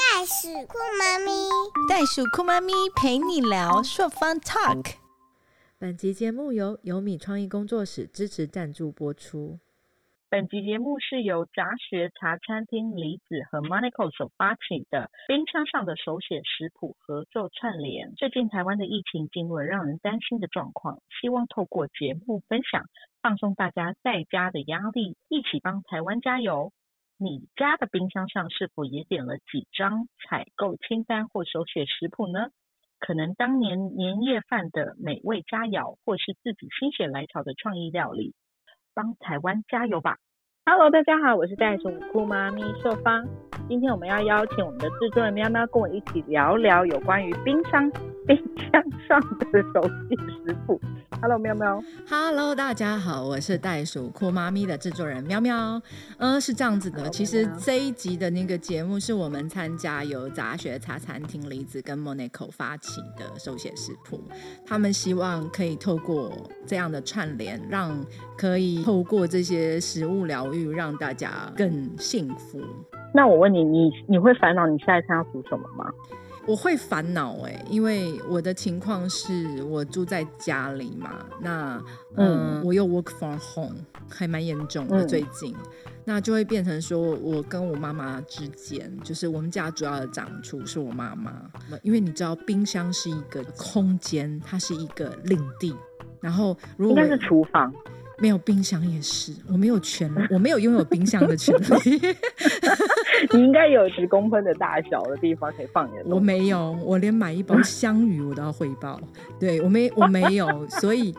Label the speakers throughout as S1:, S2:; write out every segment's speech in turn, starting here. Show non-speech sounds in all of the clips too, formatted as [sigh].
S1: 袋鼠酷妈咪，
S2: 袋鼠酷妈咪陪你聊朔方 Talk。
S3: 本集节目由有米创意工作室支持赞助播出。
S4: 本集节目是由杂学茶餐厅李子和 Monaco 所发起的冰箱上的手写食谱合作串联。最近台湾的疫情进入了让人担心的状况，希望透过节目分享，放松大家在家的压力，一起帮台湾加油。你家的冰箱上是否也点了几张采购清单或手写食谱呢？可能当年年夜饭的美味佳肴，或是自己心血来潮的创意料理，帮台湾加油吧！Hello，大家好，我是袋鼠酷妈咪秀芳。今天我们要邀请我们的制作人喵喵跟我一起聊聊有关于冰箱冰箱上的手写食谱。[laughs] Hello，喵喵。
S3: Hello，大家好，我是袋鼠酷妈咪的制作人喵喵。嗯，是这样子的
S4: Hello，
S3: 其实这一集的那个节目是我们参加由杂学茶餐厅梨子跟 Monaco 发起的手写食谱，他们希望可以透过这样的串联，让可以透过这些食物疗愈，让大家更幸福。
S4: 那我问你，你你会烦恼你下一餐要煮什么吗？
S3: 我会烦恼哎，因为我的情况是我住在家里嘛，那嗯，
S4: 嗯
S3: 我又 work from home，还蛮严重的
S4: 嗯
S3: 最近，那就会变成说我跟我妈妈之间，就是我们家主要的长处是我妈妈，因为你知道冰箱是一个空间，它是一个领地，然后如果
S4: 应该是厨房。
S3: 没有冰箱也是，我没有权，我没有拥有冰箱的权利。[laughs]
S4: 你应该有十公分的大小的地方可以放你的。
S3: 我没有，我连买一包香鱼我都要汇报。对我没，我没有，所以，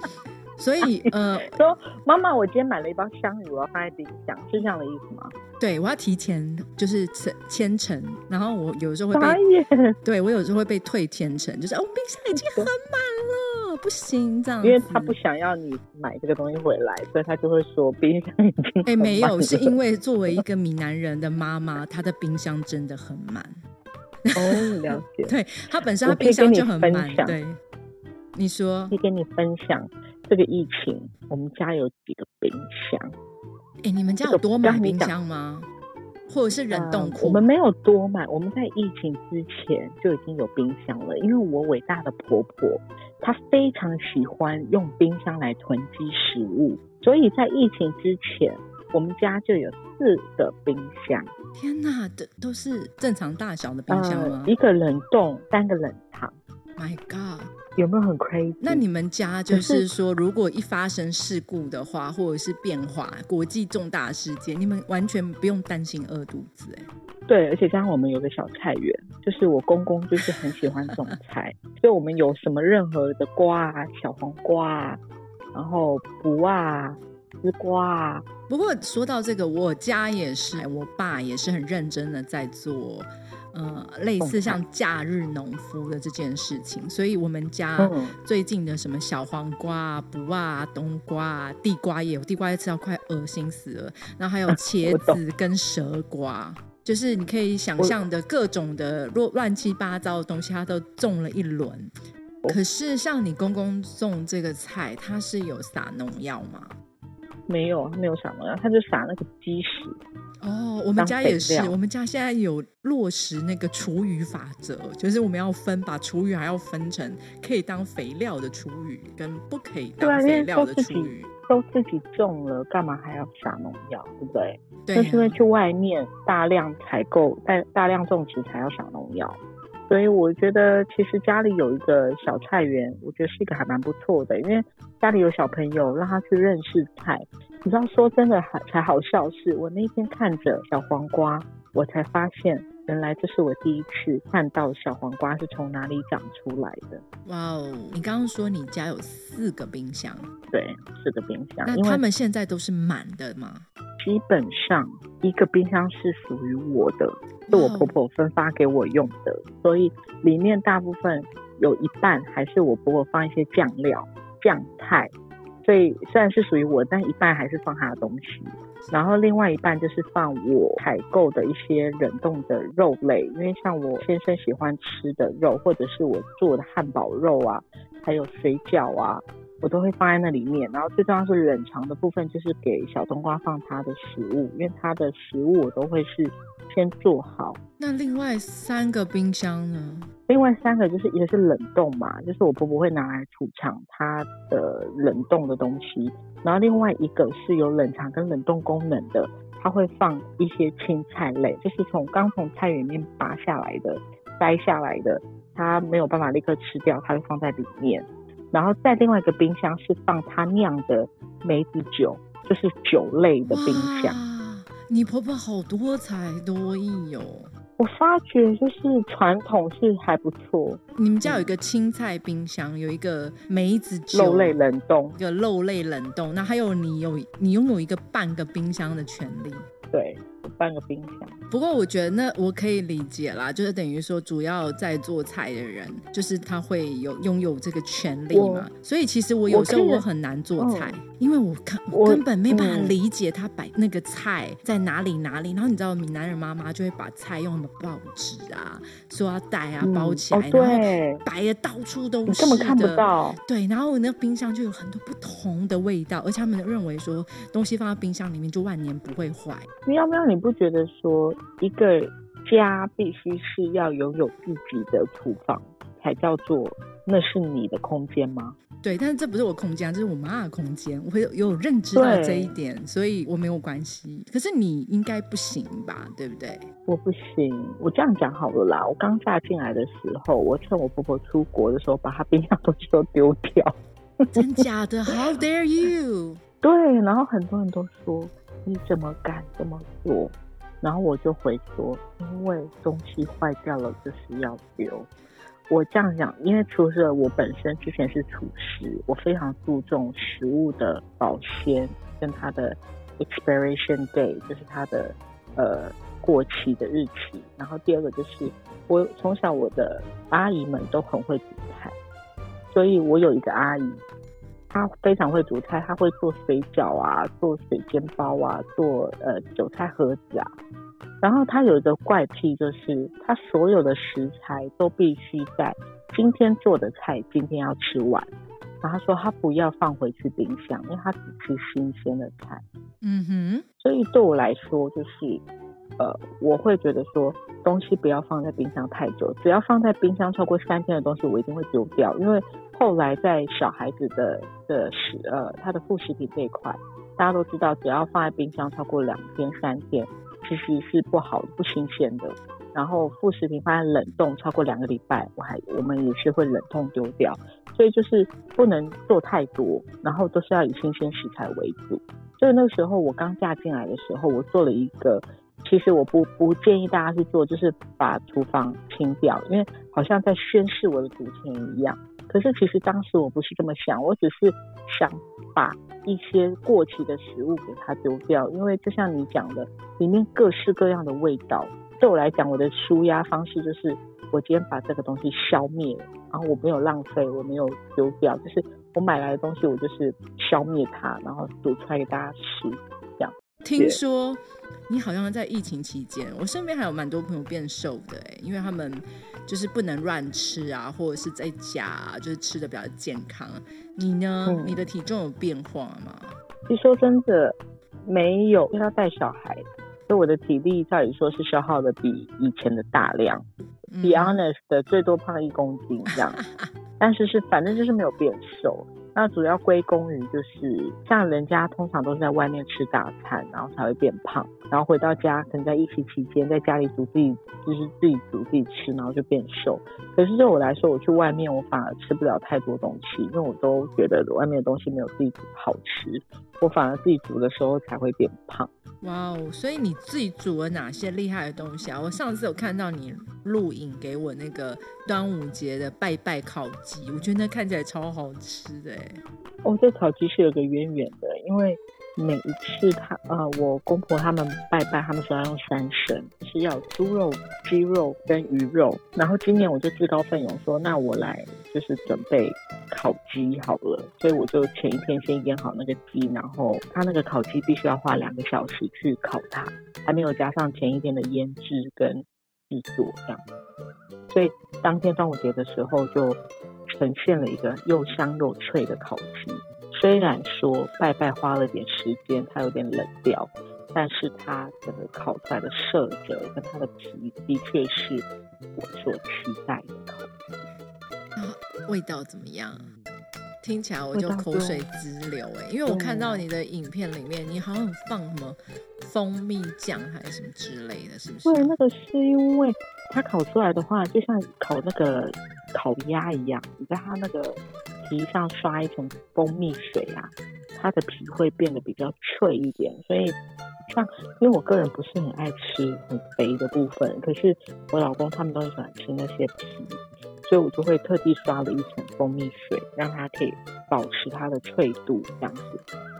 S3: 所以，呃，
S4: 说妈妈，我今天买了一包香鱼，我要放在冰箱，是这样的意思吗？
S3: 对我要提前就是签签成，然后我有时候会
S4: 傻
S3: 被，对我有时候会被退签成，就是哦，冰箱已经很满了，不行这样子。
S4: 因为他不想要你买这个东西回来，所以他就会说冰箱已经
S3: 哎，没有，是因为作为一个闽南人的妈妈，她的冰箱真的很满。
S4: 哦，了解。[laughs]
S3: 对她本身
S4: 我可以
S3: 她冰箱就很满。对，你说
S4: 可以跟你分享这个疫情，我们家有几个冰箱，
S3: 哎、你们家有多买冰箱吗？或者是冷冻
S4: 呃
S3: 库？
S4: 我们没有多买，我们在疫情之前就已经有冰箱了。因为我伟大的婆婆，她非常喜欢用冰箱来囤积食物，所以在疫情之前，我们家就有四个冰箱，
S3: 天哪，这都是正常大小的冰箱吗、
S4: 呃，一个冷冻，三个冷藏
S3: ，m y God！
S4: 有没有很 crazy？
S3: 那你们家就
S4: 是
S3: 是说，如果一发生事故的话，或者是变化、国际重大事件，你们完全不用担心饿肚子、哎，
S4: 对，而且加上我们有个小菜园，就是我公公就是很喜欢种 [laughs] 菜，所以我们有什么任何的瓜啊、小黄瓜啊，然后卜啊、丝瓜啊，
S3: 不过说到这个，我家也是，我爸也是很认真的在做，呃，类似像假日农夫的这件事情，所以我们家
S4: 嗯
S3: 最近的什么小黄瓜啊、不啊、冬瓜啊、地瓜也有，地瓜也吃到快恶心死了，然后还有茄 [laughs] 子跟蛇瓜。就是你可以想象的各种的乱乱七八糟的东西，它都种了一轮。可是像你公公种这个菜，它是有撒农药吗？
S4: 没有，他没有撒农药，他就撒那个鸡屎。
S3: 哦，我们家也是，我们家现在有落实那个厨余法则，就是我们要分，把厨余还要分成可以当肥料的厨余，跟不可以当肥料的厨余。
S4: 都自己种了，干嘛还要撒农药，对不对？
S3: 对、
S4: 那是因为
S3: 啊，
S4: 去外面大量采购、大大量种植才要撒农药。所以我觉得，其实家里有一个小菜园，我觉得是一个还蛮不错的，因为家里有小朋友，让他去认识菜。你知道，说真的，还才好笑是，我那天看着小黄瓜，我才发现，原来这是我第一次看到小黄瓜是从哪里长出来的。
S3: 哇哦！你刚刚说你家有四个冰箱，
S4: 对，四个冰箱，
S3: 那他们现在都是满的吗？
S4: 基本上一个冰箱是属于我的，是我婆婆分发给我用的，所以里面大部分有一半还是我婆婆放一些酱料、酱菜，所以虽然是属于我，但一半还是放她的东西。然后另外一半就是放我采购的一些冷冻的肉类，因为像我先生喜欢吃的肉，或者是我做的汉堡肉啊，还有水饺啊，我都会放在那里面。然后最重要是冷藏的部分，就是给小冬瓜放它的食物，因为它的食物我都会是先做好。
S3: 那另外三个冰箱呢？
S4: 另外三个就是一个是冷冻嘛，就是我婆婆会拿来储藏她的冷冻的东西，然后另外一个是有冷藏跟冷冻功能的，它会放一些青菜类，就是从刚从菜园里面拔下来的、摘下来的，它没有办法立刻吃掉，它会放在里面。然后在另外一个冰箱是放他酿的梅子酒，就是酒类的冰箱。
S3: 你婆婆好多才多艺哦。
S4: 我发觉就是传统是还不错。
S3: 你们家有一个青菜冰箱，有一个梅子酒
S4: 肉类冷冻，
S3: 一个肉类冷冻。那还有你有你拥有一个半个冰箱的权利。
S4: 对。半个冰箱，
S3: 不过我觉得那我可以理解啦，就是等于说主要在做菜的人，就是他会有拥有这个权利嘛。所以其实我有时候我很难做菜，因为我看我根本没办法理解他摆那个菜在哪里哪里。然后你知道闽南人妈妈就会把菜用什么报纸啊、塑料袋啊包起来，然后摆的到处都是，
S4: 根本看不到。
S3: 对，然后那冰箱就有很多不同的味道，而且他们认为说东西放在冰箱里面就万年不会坏。
S4: 喵喵，你不？觉得说一个家必须是要拥有自己的厨房，才叫做那是你的空间吗？
S3: 对，但是这不是我空间，这是我妈的空间。我会有认知到这一点，所以我没有关系。可是你应该不行吧？对不对？
S4: 我不行。我这样讲好了啦。我刚嫁进来的时候，我趁我婆婆出国的时候，把她冰箱东 [laughs] 西都丢掉。
S3: 真假的？How dare you？
S4: 对，然后很多人都说你怎么敢这么做？然后我就回说，因为东西坏掉了就是要丢。我这样讲，因为除了我本身之前是厨师，我非常注重食物的保鲜跟它的 expiration day，就是它的呃过期的日期。然后第二个就是，我从小我的阿姨们都很会煮菜，所以我有一个阿姨。他非常会煮菜，他会做水饺啊，做水煎包啊，做呃韭菜盒子啊。然后他有一个怪癖，就是他所有的食材都必须在今天做的菜今天要吃完。然后他说他不要放回去冰箱，因为他只吃新鲜的菜。嗯哼。所以对我来说，就是呃，我会觉得说东西不要放在冰箱太久，只要放在冰箱超过三天的东西，我一定会丢掉，因为。后来在小孩子的的食呃，他的副食品这一块，大家都知道，只要放在冰箱超过两天三天，其实是不好不新鲜的。然后副食品放在冷冻超过两个礼拜，我还我们也是会冷冻丢掉。所以就是不能做太多，然后都是要以新鲜食材为主。所以那个时候我刚嫁进来的时候，我做了一个，其实我不不建议大家去做，就是把厨房清掉，因为好像在宣示我的主权一样。可是其实当时我不是这么想，我只是想把一些过期的食物给它丢掉，因为就像你讲的，里面各式各样的味道，对我来讲，我的舒压方式就是我今天把这个东西消灭了，然后我没有浪费，我没有丢掉，就是我买来的东西，我就是消灭它，然后煮出来给大家吃，
S3: 听说你好像在疫情期间，我身边还有蛮多朋友变瘦的哎，因为他们。就是不能乱吃啊，或者是在家就是吃的比较健康。你呢？你的体重有变化吗？
S4: 其实说真的，没有，因为要带小孩，所以我的体力照理说是消耗的比以前的大量。Be honest 的，最多胖一公斤这样，[laughs] 但是是反正就是没有变瘦。那主要归功于就是像人家通常都是在外面吃大餐，然后才会变胖，然后回到家可能在疫情期间在家里煮自己就是自己煮自己吃，然后就变瘦。可是对我来说，我去外面我反而吃不了太多东西，因为我都觉得外面的东西没有自己煮好吃，我反而自己煮的时候才会变胖。
S3: 哇哦！所以你自己煮了哪些厉害的东西啊？我上次有看到你录影给我那个端午节的拜拜烤鸡，我觉得那看起来超好吃的哎。
S4: 哦，这烤鸡是有个渊源的，因为。每一次他呃，我公婆他们拜拜，他们说要用三牲，是要猪肉、鸡肉跟鱼肉。然后今年我就自告奋勇说，那我来就是准备烤鸡好了。所以我就前一天先腌好那个鸡，然后他那个烤鸡必须要花两个小时去烤它，还没有加上前一天的腌制跟制作这样。所以当天端午节的时候，就呈现了一个又香又脆的烤鸡。虽然说拜拜花了点时间，它有点冷掉，但是它整个烤出来的色泽跟它的皮的确是我所期待的。
S3: 啊，味道怎么样？听起来我就口水直流哎、因为我看到你的影片里面，你好像放什么蜂蜜酱还是什么之类的，是不是？
S4: 对，那个是因为它烤出来的话，就像烤那个烤鸭一样，你在它那个皮上刷一层蜂蜜水啊，它的皮会变得比较脆一点。所以像因为我个人不是很爱吃很肥的部分，可是我老公他们都很喜欢吃那些皮，所以我就会特地刷了一层蜂蜜水，让它可以保持它的脆度这样子。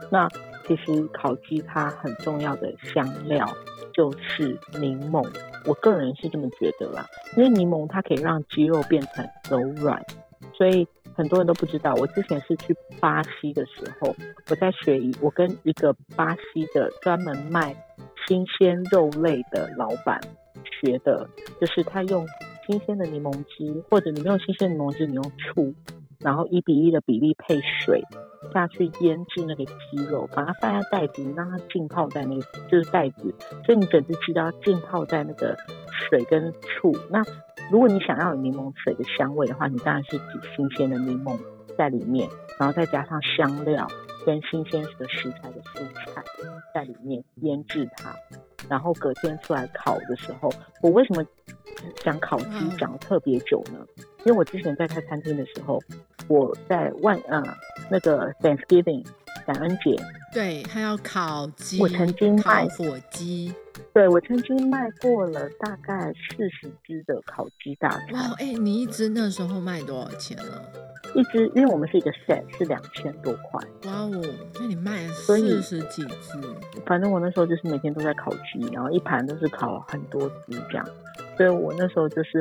S4: 那其实烤鸡它很重要的香料就是柠檬，我个人是这么觉得啦，因为柠檬它可以让鸡肉变成柔软，所以很多人都不知道。我之前是去巴西的时候，我在学一，我跟一个巴西的专门卖新鲜肉类的老板学的，就是他用新鲜的柠檬汁，或者你没有新鲜柠檬汁，你用醋，然后一比一的比例配水。下去腌制那个鸡肉，把它放在袋子，让它浸泡在那个就是袋子，所以你整只鸡都要浸泡在那个水跟醋。那如果你想要有柠檬水的香味的话，你当然是挤新鲜的柠檬在里面，然后再加上香料跟新鲜的食材的蔬菜在里面腌制它，然后隔天出来烤的时候，我为什么讲烤鸡
S3: 嗯
S4: 讲的特别久呢？因为我之前在开餐厅的时候，我在万呃那个 Thanksgiving 感恩节，
S3: 对，还要烤鸡，
S4: 我曾经
S3: 烤
S4: 卖
S3: 火鸡。
S4: 对我曾经卖过了大概四十只的烤鸡大餐，
S3: 哇，哎、你一只那时候卖多少钱呢？
S4: 一只因为我们是一个 set 是两千多块，
S3: 哇哦，那你卖了四十几只，
S4: 反正我那时候就是每天都在烤鸡，然后一盘都是烤很多只这样，所以我那时候就是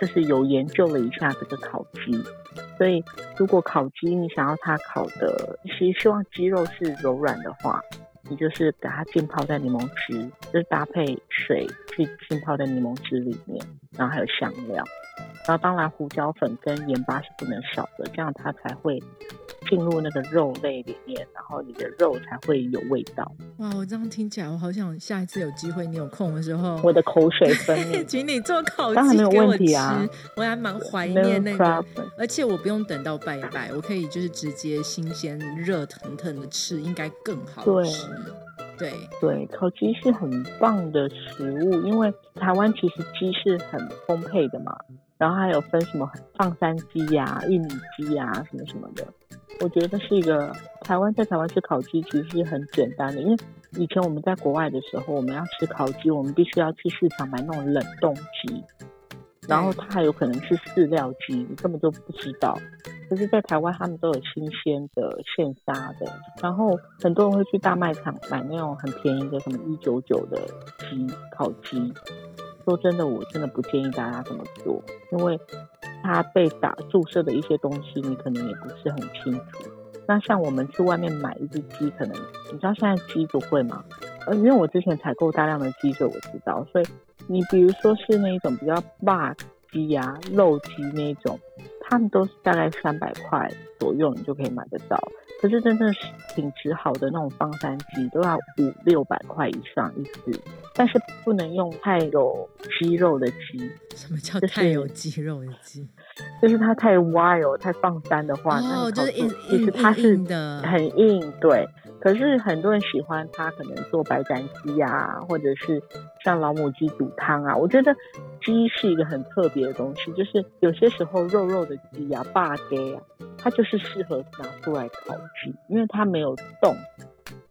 S4: 就是有研究了一下这个烤鸡，所以如果烤鸡你想要它烤的，其实希望鸡肉是柔软的话，你就是把它浸泡在柠檬汁，就是搭配水去浸泡在柠檬汁里面，然后还有香料，然后当然胡椒粉跟盐巴是不能少的，这样它才会进入那个肉类里面，然后你的肉才会有味道。
S3: 哇，我这样听起来，我好想下一次有机会，你有空的时候，
S4: 我的口水分泌。
S3: 请你做烤鸡给我吃，
S4: 啊
S3: 我还蛮怀念那个。而且我不用等到拜拜，我可以就是直接新鲜热腾腾的吃，应该更好
S4: 对
S3: 吃。对，
S4: 对，烤鸡是很棒的食物，因为台湾其实鸡是很丰沛的嘛，然后还有分什么放山鸡呀、玉米鸡呀什么什么的。我觉得是一个台湾在台湾吃烤鸡其实是很简单的，因为以前我们在国外的时候，我们要吃烤鸡，我们必须要去市场买那种冷冻鸡，然后它还有可能是饲料鸡，你根本就不知道。可是，在台湾他们都有新鲜的现杀的，然后很多人会去大卖场买那种很便宜的，什么一九九的鸡烤鸡。说真的，我真的不建议大家这么做，因为它被打注射的一些东西，你可能也不是很清楚。那像我们去外面买一只鸡，可能你知道现在鸡多贵吗？呃，因为我之前采购大量的鸡，所以我知道。所以你比如说是那一种比较霸鸡呀、肉鸡那一种，他们都是大概三百块左右，你就可以买得到。可是真正是品质好的那种方山鸡，都要五六百块以上一只，但是不能用太有肌肉的鸡，
S3: 什么叫太有肌肉的鸡？
S4: 就是它太 wild 太放山的话，那
S3: 哦，
S4: 你
S3: 就是硬
S4: 烤出其实它是
S3: 的，
S4: 很硬，对。可是很多人喜欢它，可能做白斩鸡啊，或者是像老母鸡煮汤啊。我觉得鸡是一个很特别的东西，就是有些时候肉肉的鸡啊、霸鸡啊，它就是适合拿出来烤鸡，因为它没有冻，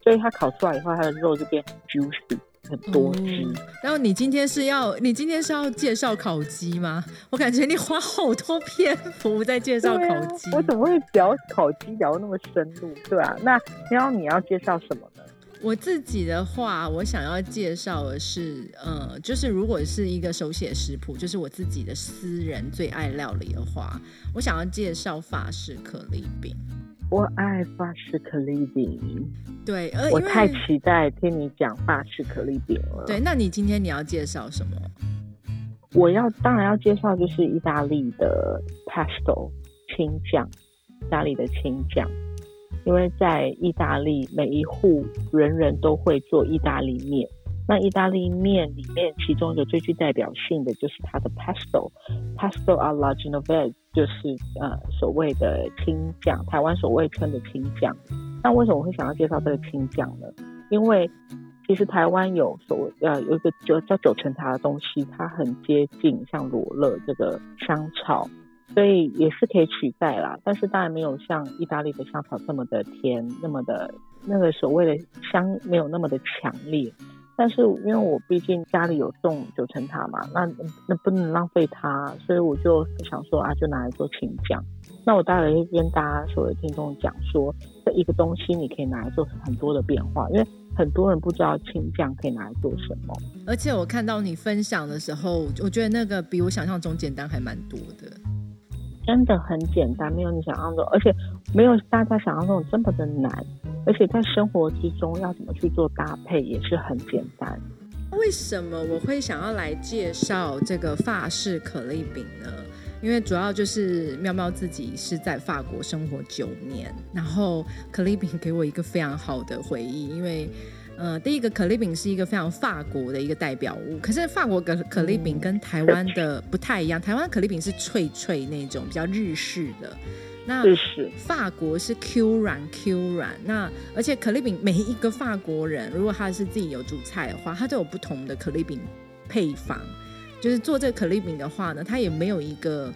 S4: 所以它烤出来以后，它的肉就变 juicy，很多汁。
S3: 哦然后你今天是要你今天是要介绍烤鸡吗？我感觉你花好多篇幅在介绍烤鸡。
S4: 我怎么会聊烤鸡聊那么深入？对啊，那然后你要介绍什么呢？
S3: 我自己的话，我想要介绍的是，呃，就是如果是一个手写食谱，就是我自己的私人最爱料理的话，我想要介绍法式可丽饼。
S4: 我爱法式可丽饼，
S3: 对，呃，因为
S4: 我太期待听你讲法式可丽饼了。
S3: 对，，那你今天你要介绍什么？
S4: 我要当然要介绍就是意大利的 pesto 青酱，意大利的青酱，因为在意大利每一户人人都会做意大利面。那意大利面里面，其中一个最具代表性的就是它的 pesto，pesto alla genovese，就是呃所谓的青酱，台湾所谓称的青酱。那为什么我会想要介绍这个青酱呢？因为其实台湾有所谓呃有一个叫叫九层塔的东西，它很接近像罗勒这个香草，所以也是可以取代啦。但是当然没有像意大利的香草这么的甜，那么的那个所谓的香没有那么的强烈。但是因为我毕竟家里有种九层塔嘛，那那不能浪费它，所以我就想说啊，就拿来做青酱。那我待会会跟大家所有听众讲说，这一个东西你可以拿来做很多的变化，因为很多人不知道青酱可以拿来做什么。
S3: 而且我看到你分享的时候，我觉得那个比我想象中简单还蛮多的。
S4: 真的很简单，没有你想象中，而且没有大家想象中这么的难。而且在生活之中要怎么去做搭配也是很简单。
S3: 为什么我会想要来介绍这个法式可丽饼呢？因为主要就是喵喵自己是在法国生活九年，然后可丽饼给我一个非常好的回忆，因为。呃，第一个可丽饼是一个非常法国的一个代表物，可是法国可可丽饼跟台湾的不太一样，台湾可丽饼是脆脆那种比较日式的，那法国是 Q 软 Q 软，那而且可丽饼每一个法国人如果他是自己有煮菜的话，他都有不同的可丽饼配方，就是做这个可丽饼的话呢，它也没有一个。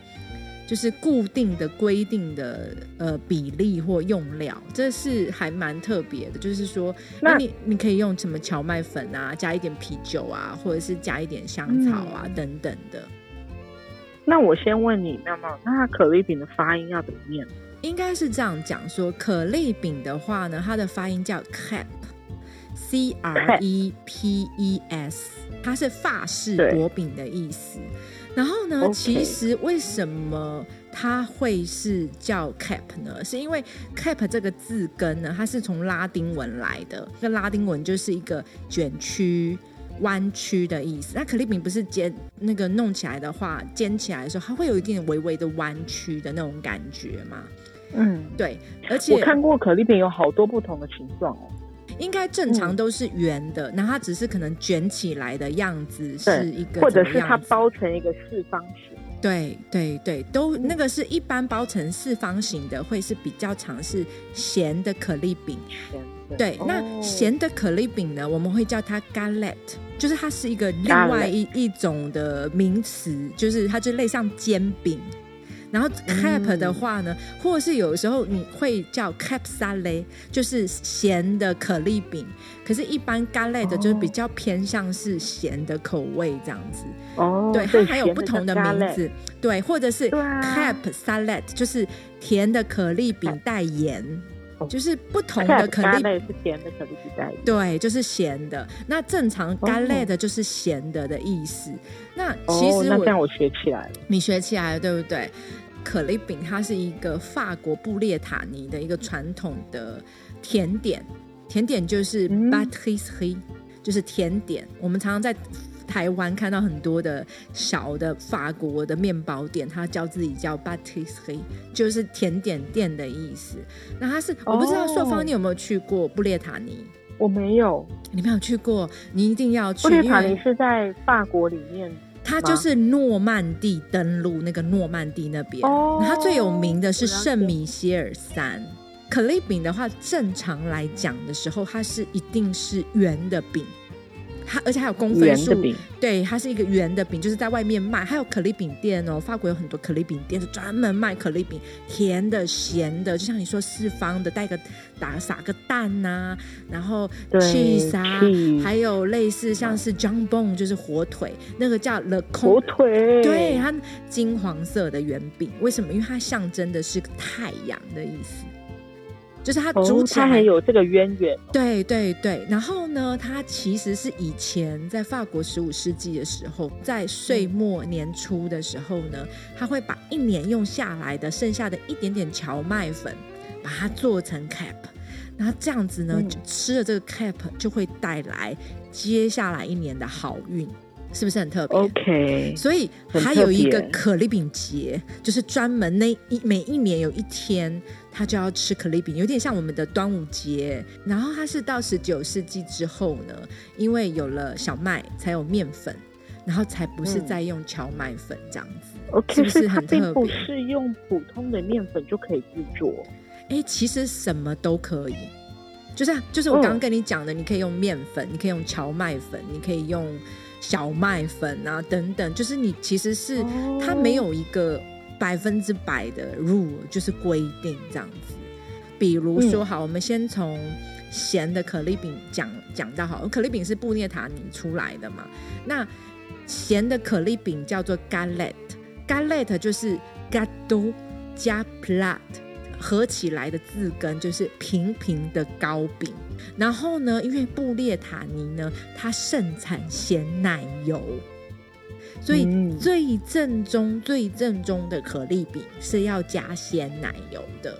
S3: 就是固定的规定的呃比例或用料，这是还蛮特别的。就是说，那你你可以用什么荞麦粉啊，加一点啤酒啊，或者是加一点香草啊等等的。
S4: 那我先问你，妙妙，那它可丽饼的发音要怎么念？
S3: 应该是这样讲，说可丽饼的话呢，它的发音叫 crepe，c r e p e s，它是法式薄饼的意思。然后呢？其实为什么它会是叫 cap 呢？是因为 cap 这个字根呢，它是从拉丁文来的。那拉丁文就是一个卷曲、弯曲的意思。那可丽饼不是煎那个弄起来的话，煎起来的时候，它会有一点微微的弯曲的那种感觉嘛？嗯，对。而且
S4: 我看过可丽饼有好多不同的形状哦。
S3: 应该正常都是圆的，那它只是可能卷起来的样子是一个，
S4: 或者是它包成一个四方形。
S3: 对对对，都那个是一般包成四方形的，会是比较常是咸的可丽饼。对，那咸的可丽饼呢，我们会叫它 galette，就是它是一个另外一一种的名词，就是它就类像煎饼。然后 cap 的话呢，或者是有时候你会叫 cap salad，就是咸的可丽饼。可是，一般 galette 就是比较偏向是咸的口味这样子。哦，对，它还有不同的名字。对，或者是 cap salad，就是甜的可丽饼带盐，就是不同的可丽
S4: 是甜的可丽饼带盐。
S3: 对，就是咸的。那正常 galette 就是咸的的意思。那其实
S4: 那这样我学起来了，
S3: 你学起来了，对不对？可丽饼它是一个法国布列塔尼的一个传统的甜点，甜点就是 b a t r i s e 就是甜点。我们常常在台湾看到很多的小的法国的面包店，它叫自己叫 b a t r i s e 就是甜点店的意思。那它是我不知道硕芳你有没有去过布列塔尼？
S4: 我没有，
S3: 你没有去过，你一定要去。布
S4: 列塔尼是在法国里面。
S3: 它就是诺曼底登陆那个诺曼底那边，它最有名的是圣米歇尔山。可丽饼的话，正常来讲的时候，它是一定是圆的饼。它而且还有公分数，对，它是一个圆的饼，就是在外面卖。还有可丽饼店哦，法国有很多可丽饼店是专门卖可丽饼，甜的、咸的，就像你说四方的，带个打撒个蛋呐，然后 cheese 啊，还有类似像是 jambon，就是火腿，那个叫 le
S4: 火腿，
S3: 对，它金黄色的圆饼，为什么？因为它象征的是太阳的意思。就是它煮起来
S4: 很有这个渊源，
S3: 对对对。然后呢，它其实是以前在法国十五世纪的时候，在岁末年初的时候呢，他会把一年用下来的剩下的一点点荞麦粉，把它做成 cap，然后这样子呢，吃了这个 cap 就会带来接下来一年的好运。是不是很特别
S4: ？OK，
S3: 所以
S4: 很
S3: 还有一个可丽饼节，就是专门那一每一年有一天，他就要吃可丽饼，有点像我们的端午节。然后它是到十九世纪之后呢，因为有了小麦，才有面粉，然后才不是在用荞麦粉这样子。
S4: OK，
S3: 是不是
S4: 所以它
S3: 很特
S4: 并不
S3: 别
S4: 是用普通的面粉就可以制作。
S3: 哎，其实什么都可以，就是就是我刚刚
S4: 嗯
S3: 跟你讲的，你可以用面粉，你可以用荞麦粉，你可以用小麦粉啊等等，就是你其实是、
S4: 哦
S3: 它没有一个百分之百的 rule，就是规定这样子。比如说，
S4: 嗯
S3: 好，我们先从咸的可丽饼讲讲到好，可丽饼是布列塔尼出来的嘛，那咸的可丽饼叫做 galette，galette 就是 gâteau 加 plat。合起来的字根就是平平的糕饼，然后呢，因为布列塔尼呢，它盛产咸奶油，所以
S4: 嗯。
S3: 最正宗、最正宗的可丽饼是要加鲜奶油的。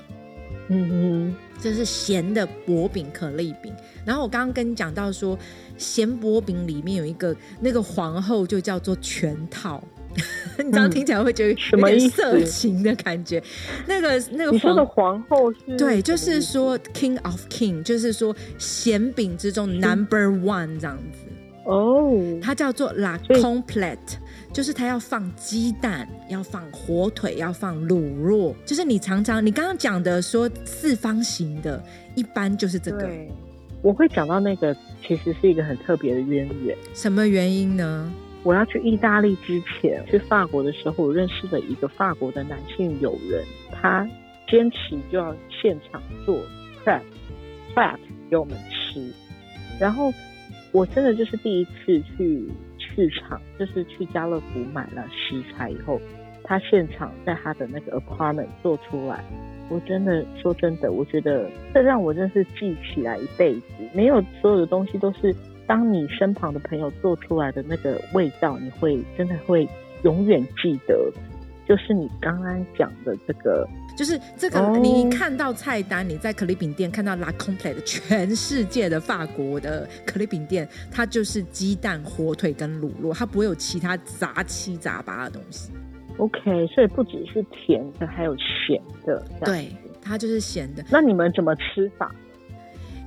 S4: 嗯
S3: 这是咸的薄饼可丽饼，然后我刚刚跟你讲到说，咸薄饼里面有一个那个皇后就叫做全套，[laughs] 你这样
S4: 嗯。
S3: 听起来会觉得有点色情的感觉。那个那个
S4: 哼，你说的
S3: 皇
S4: 皇后是
S3: 对，就是说 King of King，就是说咸饼之中 Number One 这样子，
S4: 哦，
S3: 它叫做 La Complete，就是它要放鸡蛋，要放火腿，要放卤肉，就是你常常你刚刚讲的说四方形的，一般就是这个。
S4: 对，我会讲到那个，其实是一个很特别的渊源。
S3: 什么原因呢？
S4: 我要去意大利之前，去法国的时候，我认识了一个法国的男性友人，他坚持就要现场做 crab crab 给我们吃。然后我真的就是第一次去市场，就是去家乐福买了食材以后，他现场在他的那个 apartment 做出来。我真的说真的，我觉得这让我真是记起来一辈子。没有所有的东西都是当你身旁的朋友做出来的那个味道，你会真的会永远记得。就是你刚刚讲的这个，
S3: 就是这个，
S4: 哦
S3: 你一看到菜单，你在可丽饼店看到 La Complete，全世界的法国的可丽饼店，它就是鸡蛋、火腿跟卤肉，它不会有其他杂七杂八的东西。
S4: OK，所以不只是甜的，还有咸的。
S3: 对，它就是咸的。
S4: 那你们怎么吃法？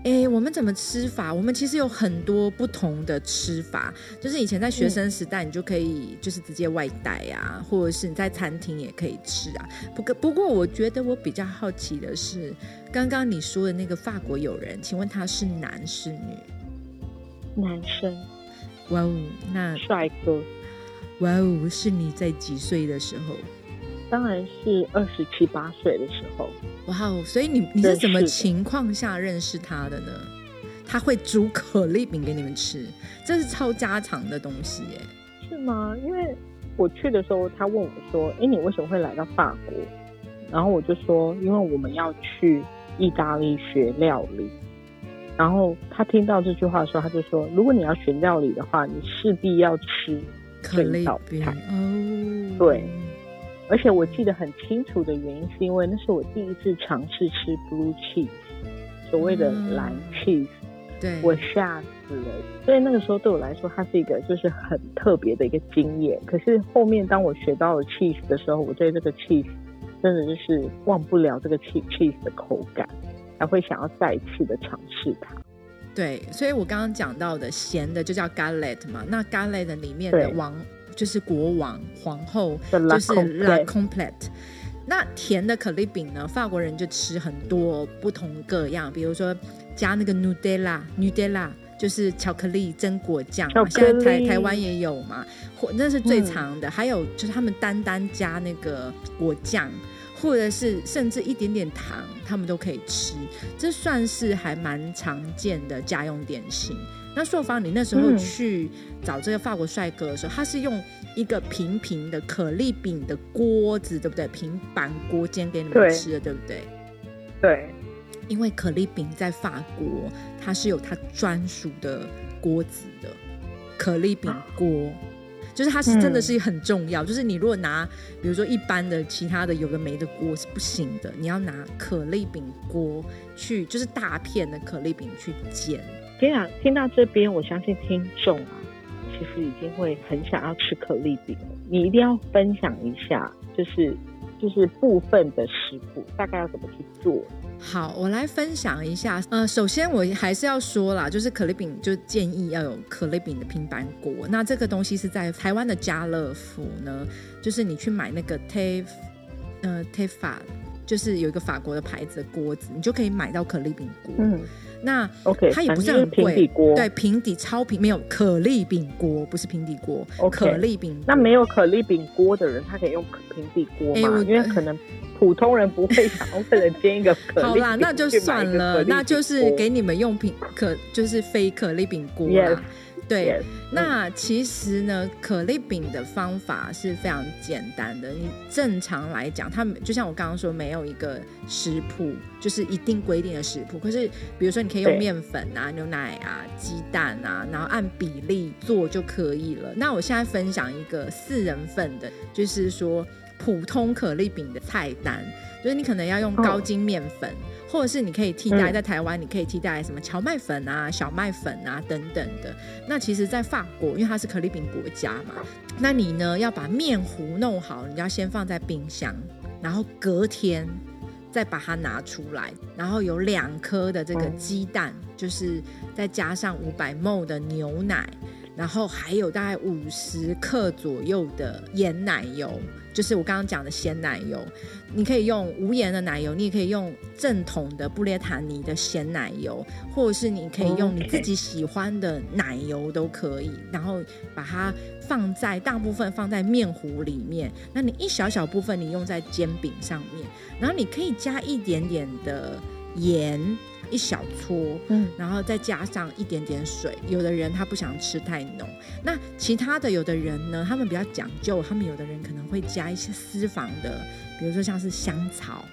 S3: 哎，我们怎么吃法？我们其实有很多不同的吃法，就是以前在学生时代，你就可以就是直接外带啊，或者是你在餐厅也可以吃啊。不过不过，我觉得我比较好奇的是，刚刚你说的那个法国友人，请问他是男是女？
S4: 男生
S3: 哇哦，那
S4: 帅哥
S3: 哇哦，是你在几岁的时候？
S4: 当然是二十七八岁的时候。
S3: 哇哦，所以你你是怎么情况下认识他的呢？他会煮可丽饼给你们吃，这是超家常的东西耶。
S4: 是吗？因为我去的时候，他问我说：“哎，你为什么会来到法国？”然后我就说：“因为我们要去意大利学料理。”然后他听到这句话的时候，他就说：“如果你要学料理的话，你势必要吃
S3: 可丽饼
S4: 餐
S3: 哦，
S4: 对，而且我记得很清楚的原因，是因为那是我第一次尝试吃 blue cheese，所谓的
S3: 嗯
S4: 蓝 cheese，、
S3: 对，
S4: 我吓死了。所以那个时候对我来说，它是一个就是很特别的一个经验。可是后面当我学到了 cheese 的时候，我对这个 cheese 真的就是忘不了这个 cheese cheese 的口感，还会想要再一次的尝试它。
S3: 对，所以我刚刚讲到的咸的就叫 galette 嘛，那 galette 里面的王就是国王、皇后，就是 la
S4: Complete。
S3: 那甜的可丽饼呢？法国人就吃很多不同各样，比如说加那个 Nutella，Nutella 就是巧克力榛果酱嘛，现在台
S4: 力
S3: 台湾也有嘛，或那是最
S4: 嗯
S3: 常的。还有就是他们单单加那个果酱，或者是甚至一点点糖，他们都可以吃。这算是还蛮常见的家用点心。那硕芳，你那时候
S4: 嗯
S3: 去找这个法国帅哥的时候，他是用一个平平的可丽饼的锅子，对不对？平板锅煎给你们吃的，对不对？
S4: 对，
S3: 因为可丽饼在法国，它是有它专属的锅子的，可丽饼锅。就是它是真的是很重要，就是你如果拿，比如说一般的其他的有的没的锅是不行的，你要拿可丽饼锅去，就是大片的可丽饼去煎。
S4: 天啊，听到这边，我相信听众啊，其实已经会很想要吃可丽饼了。你一定要分享一下，就是就是部分的食谱，大概要怎么去做？
S3: 好，我来分享一下。呃，首先我还是要说啦，就是可丽饼就建议要有可丽饼的平板锅。那这个东西是在台湾的家乐福呢，就是你去买那个 Tef 呃 Tefa，就是有一个法国的牌子的锅子，你就可以买到可丽饼锅。
S4: 嗯
S3: 那
S4: ，OK，
S3: 它也不是很贵，
S4: 平底锅。
S3: 对，平底超平，没有可丽饼锅，不是平底锅
S4: OK
S3: 可丽饼。
S4: 那没有可丽饼锅的人，他可以用平底锅吗？
S3: 哎我
S4: 因为可能普通人不会想要为了煎一个 [laughs] 可丽饼
S3: 好啦，那就算了，那就是给你们用平可，就是非可丽饼锅
S4: Yes
S3: 啦。对那其实呢，可丽饼的方法是非常简单的。你正常来讲，它就像我刚刚说，没有一个食谱，就是一定规定的食谱。可是，比如说，你可以用
S4: 对
S3: 面粉啊、牛奶啊、鸡蛋啊，然后按比例做就可以了。那我现在分享一个四人份的，就是说普通可丽饼的菜单，就是你可能要用高筋面粉。或者是你可以替代，
S4: 嗯
S3: 在台湾你可以替代什么荞麦粉啊、小麦粉啊等等的。那其实，在法国，因为它是可丽饼国家嘛，那你呢要把面糊弄好，你要先放在冰箱，然后隔天再把它拿出来，然后有两颗的这个
S4: 嗯
S3: 鸡蛋，就是再加上五百 ml 的牛奶，然后还有大概五十克左右的盐奶油，就是我刚刚讲的鲜奶油。你可以用无盐的奶油，你也可以用正统的布列塔尼的鲜奶油，或者是你可以用你自己喜欢的奶油都可以，然后把它放在大部分放在面糊里面，那你一小小部分你用在煎饼上面，然后你可以加一点点的盐，一小撮，
S4: 嗯，
S3: 然后再加上一点点水。有的人他不想吃太浓，那其他的有的人呢，他们比较讲究，他们有的人可能会加一些私房的，比如说像是香草，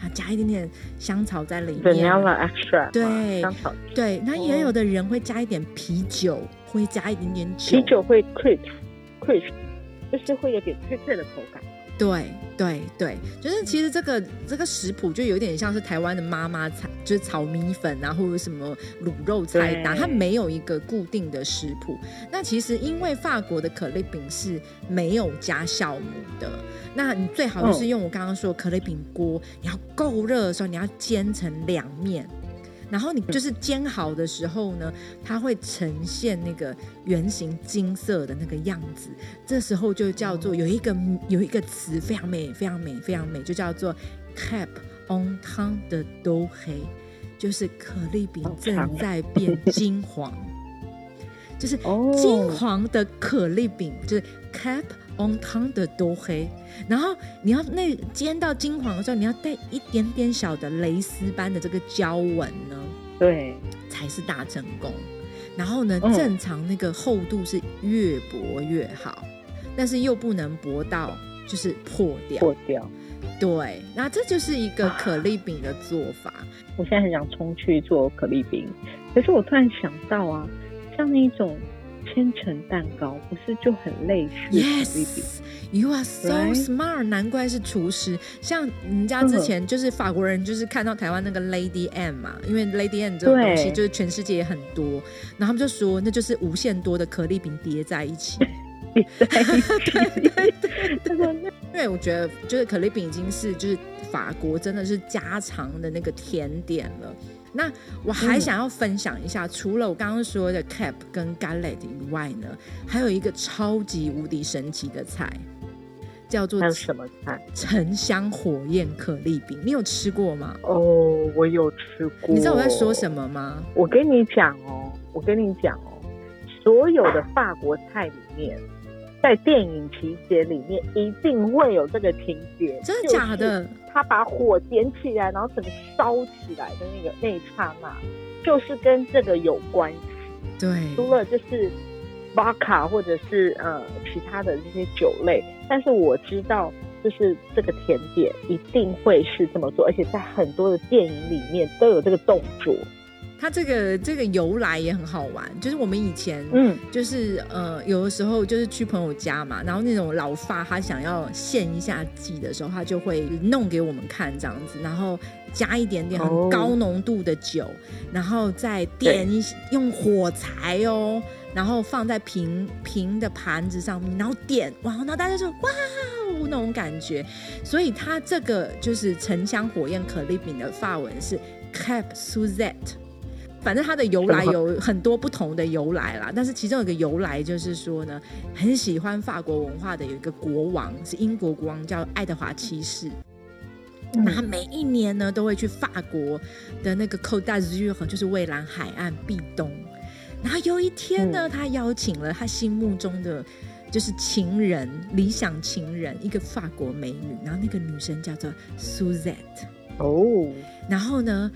S3: 啊，加一点点香草在里面。
S4: vanilla extra 嘛
S3: 对
S4: 香草
S3: 对，那也
S4: 哦
S3: 有的人会加一点啤酒，会加一点点酒。
S4: 啤酒会 crisp crisp，就是会有点脆脆的口感。
S3: 对对对，就是其实这个这个食谱就有点像是台湾的妈妈菜，就是炒米粉啊，或者什么卤肉菜单，
S4: 对
S3: 它没有一个固定的食谱。那其实因为法国的可丽饼是没有加酵母的，那你最好就是用我刚刚说的可丽饼锅，你要够热的时候，你要煎成两面。然后你就是煎好的时候呢，它会呈现那个圆形金色的那个样子，这时候就叫做有一个有一个词非常美、非常美、非常美，就叫做 cap on ton 的都黑，就是可丽饼正在变金黄，就是
S4: 哦。
S3: 金黄的可丽饼，就是 cap on n 的多黑。然后你要那煎到金黄的时候，你要带一点点小的蕾丝般的这个焦纹呢，
S4: 对，
S3: 才是大成功。然后呢，
S4: 嗯
S3: 正常那个厚度是越薄越好，但是又不能薄到就是破掉。
S4: 破掉。
S3: 对，那这就是一个可丽饼的做法。
S4: 我现在很想冲去做可丽饼，可是我突然想到啊，像那种千层蛋糕，不是就很类似
S3: Yes, you are so smart，难怪是厨师。像人家之前就是法国人，就是看到台湾那个 Lady M 嘛，因为 Lady M 这种东西就是全世界也很多，然后他们就说那就是无限多的可丽饼叠在一起。[laughs]
S4: 在一起。[laughs]
S3: 对对对
S4: 他说那
S3: 因为我觉得就是可丽饼已经是就是法国真的是家常的那个甜点了。那我还
S4: 嗯
S3: 想要分享一下，除了我刚刚说的 cap 跟 galette 以外呢，还有一个超级无敌神奇的菜，叫做
S4: 什么菜？
S3: 沉香火焰可丽饼。你有吃过吗？
S4: 哦，我有吃过。
S3: 你知道我在说什么吗？
S4: 我跟你讲哦，我跟你讲哦，所有的法国菜里面，在电影情节里面一定会有这个情节，
S3: 真的假？的？
S4: 他把火点起来，然后整个烧起来的那个那一刹那，就是跟这个有关系。
S3: 对，
S4: 除了就是 vodka 或者是呃其他的这些酒类，但是我知道就是这个甜点一定会是这么做，而且在很多的电影里面都有这个动作。
S3: 它这个这个由来也很好玩，就是我们以前
S4: 嗯，
S3: 就是呃，有的时候就是去朋友家嘛，然后那种老发他想要献一下祭的时候，他就会弄给我们看这样子，然后加一点点很
S4: 哦
S3: 高浓度的酒，然后再点一用火柴哦，然后放在平平的盘子上面，然后点哇，然后大家就哇哦那种感觉。所以它这个就是沉香火焰可丽饼的法文是 Cap Suzette。反正它的由来有很多不同的由来啦，但是其中有一个由来就是说呢，很喜欢法国文化的有一个国王是英国国王叫爱德华七世，那他每一年呢都会去法国的那个 Côte d'Azur，就是蔚蓝海岸避冬。然后有一天呢，他邀请了他心目中的就是情人、理想情人，一个法国美女，然后那个女生叫做 Suzette。
S4: 哦，
S3: 然后呢？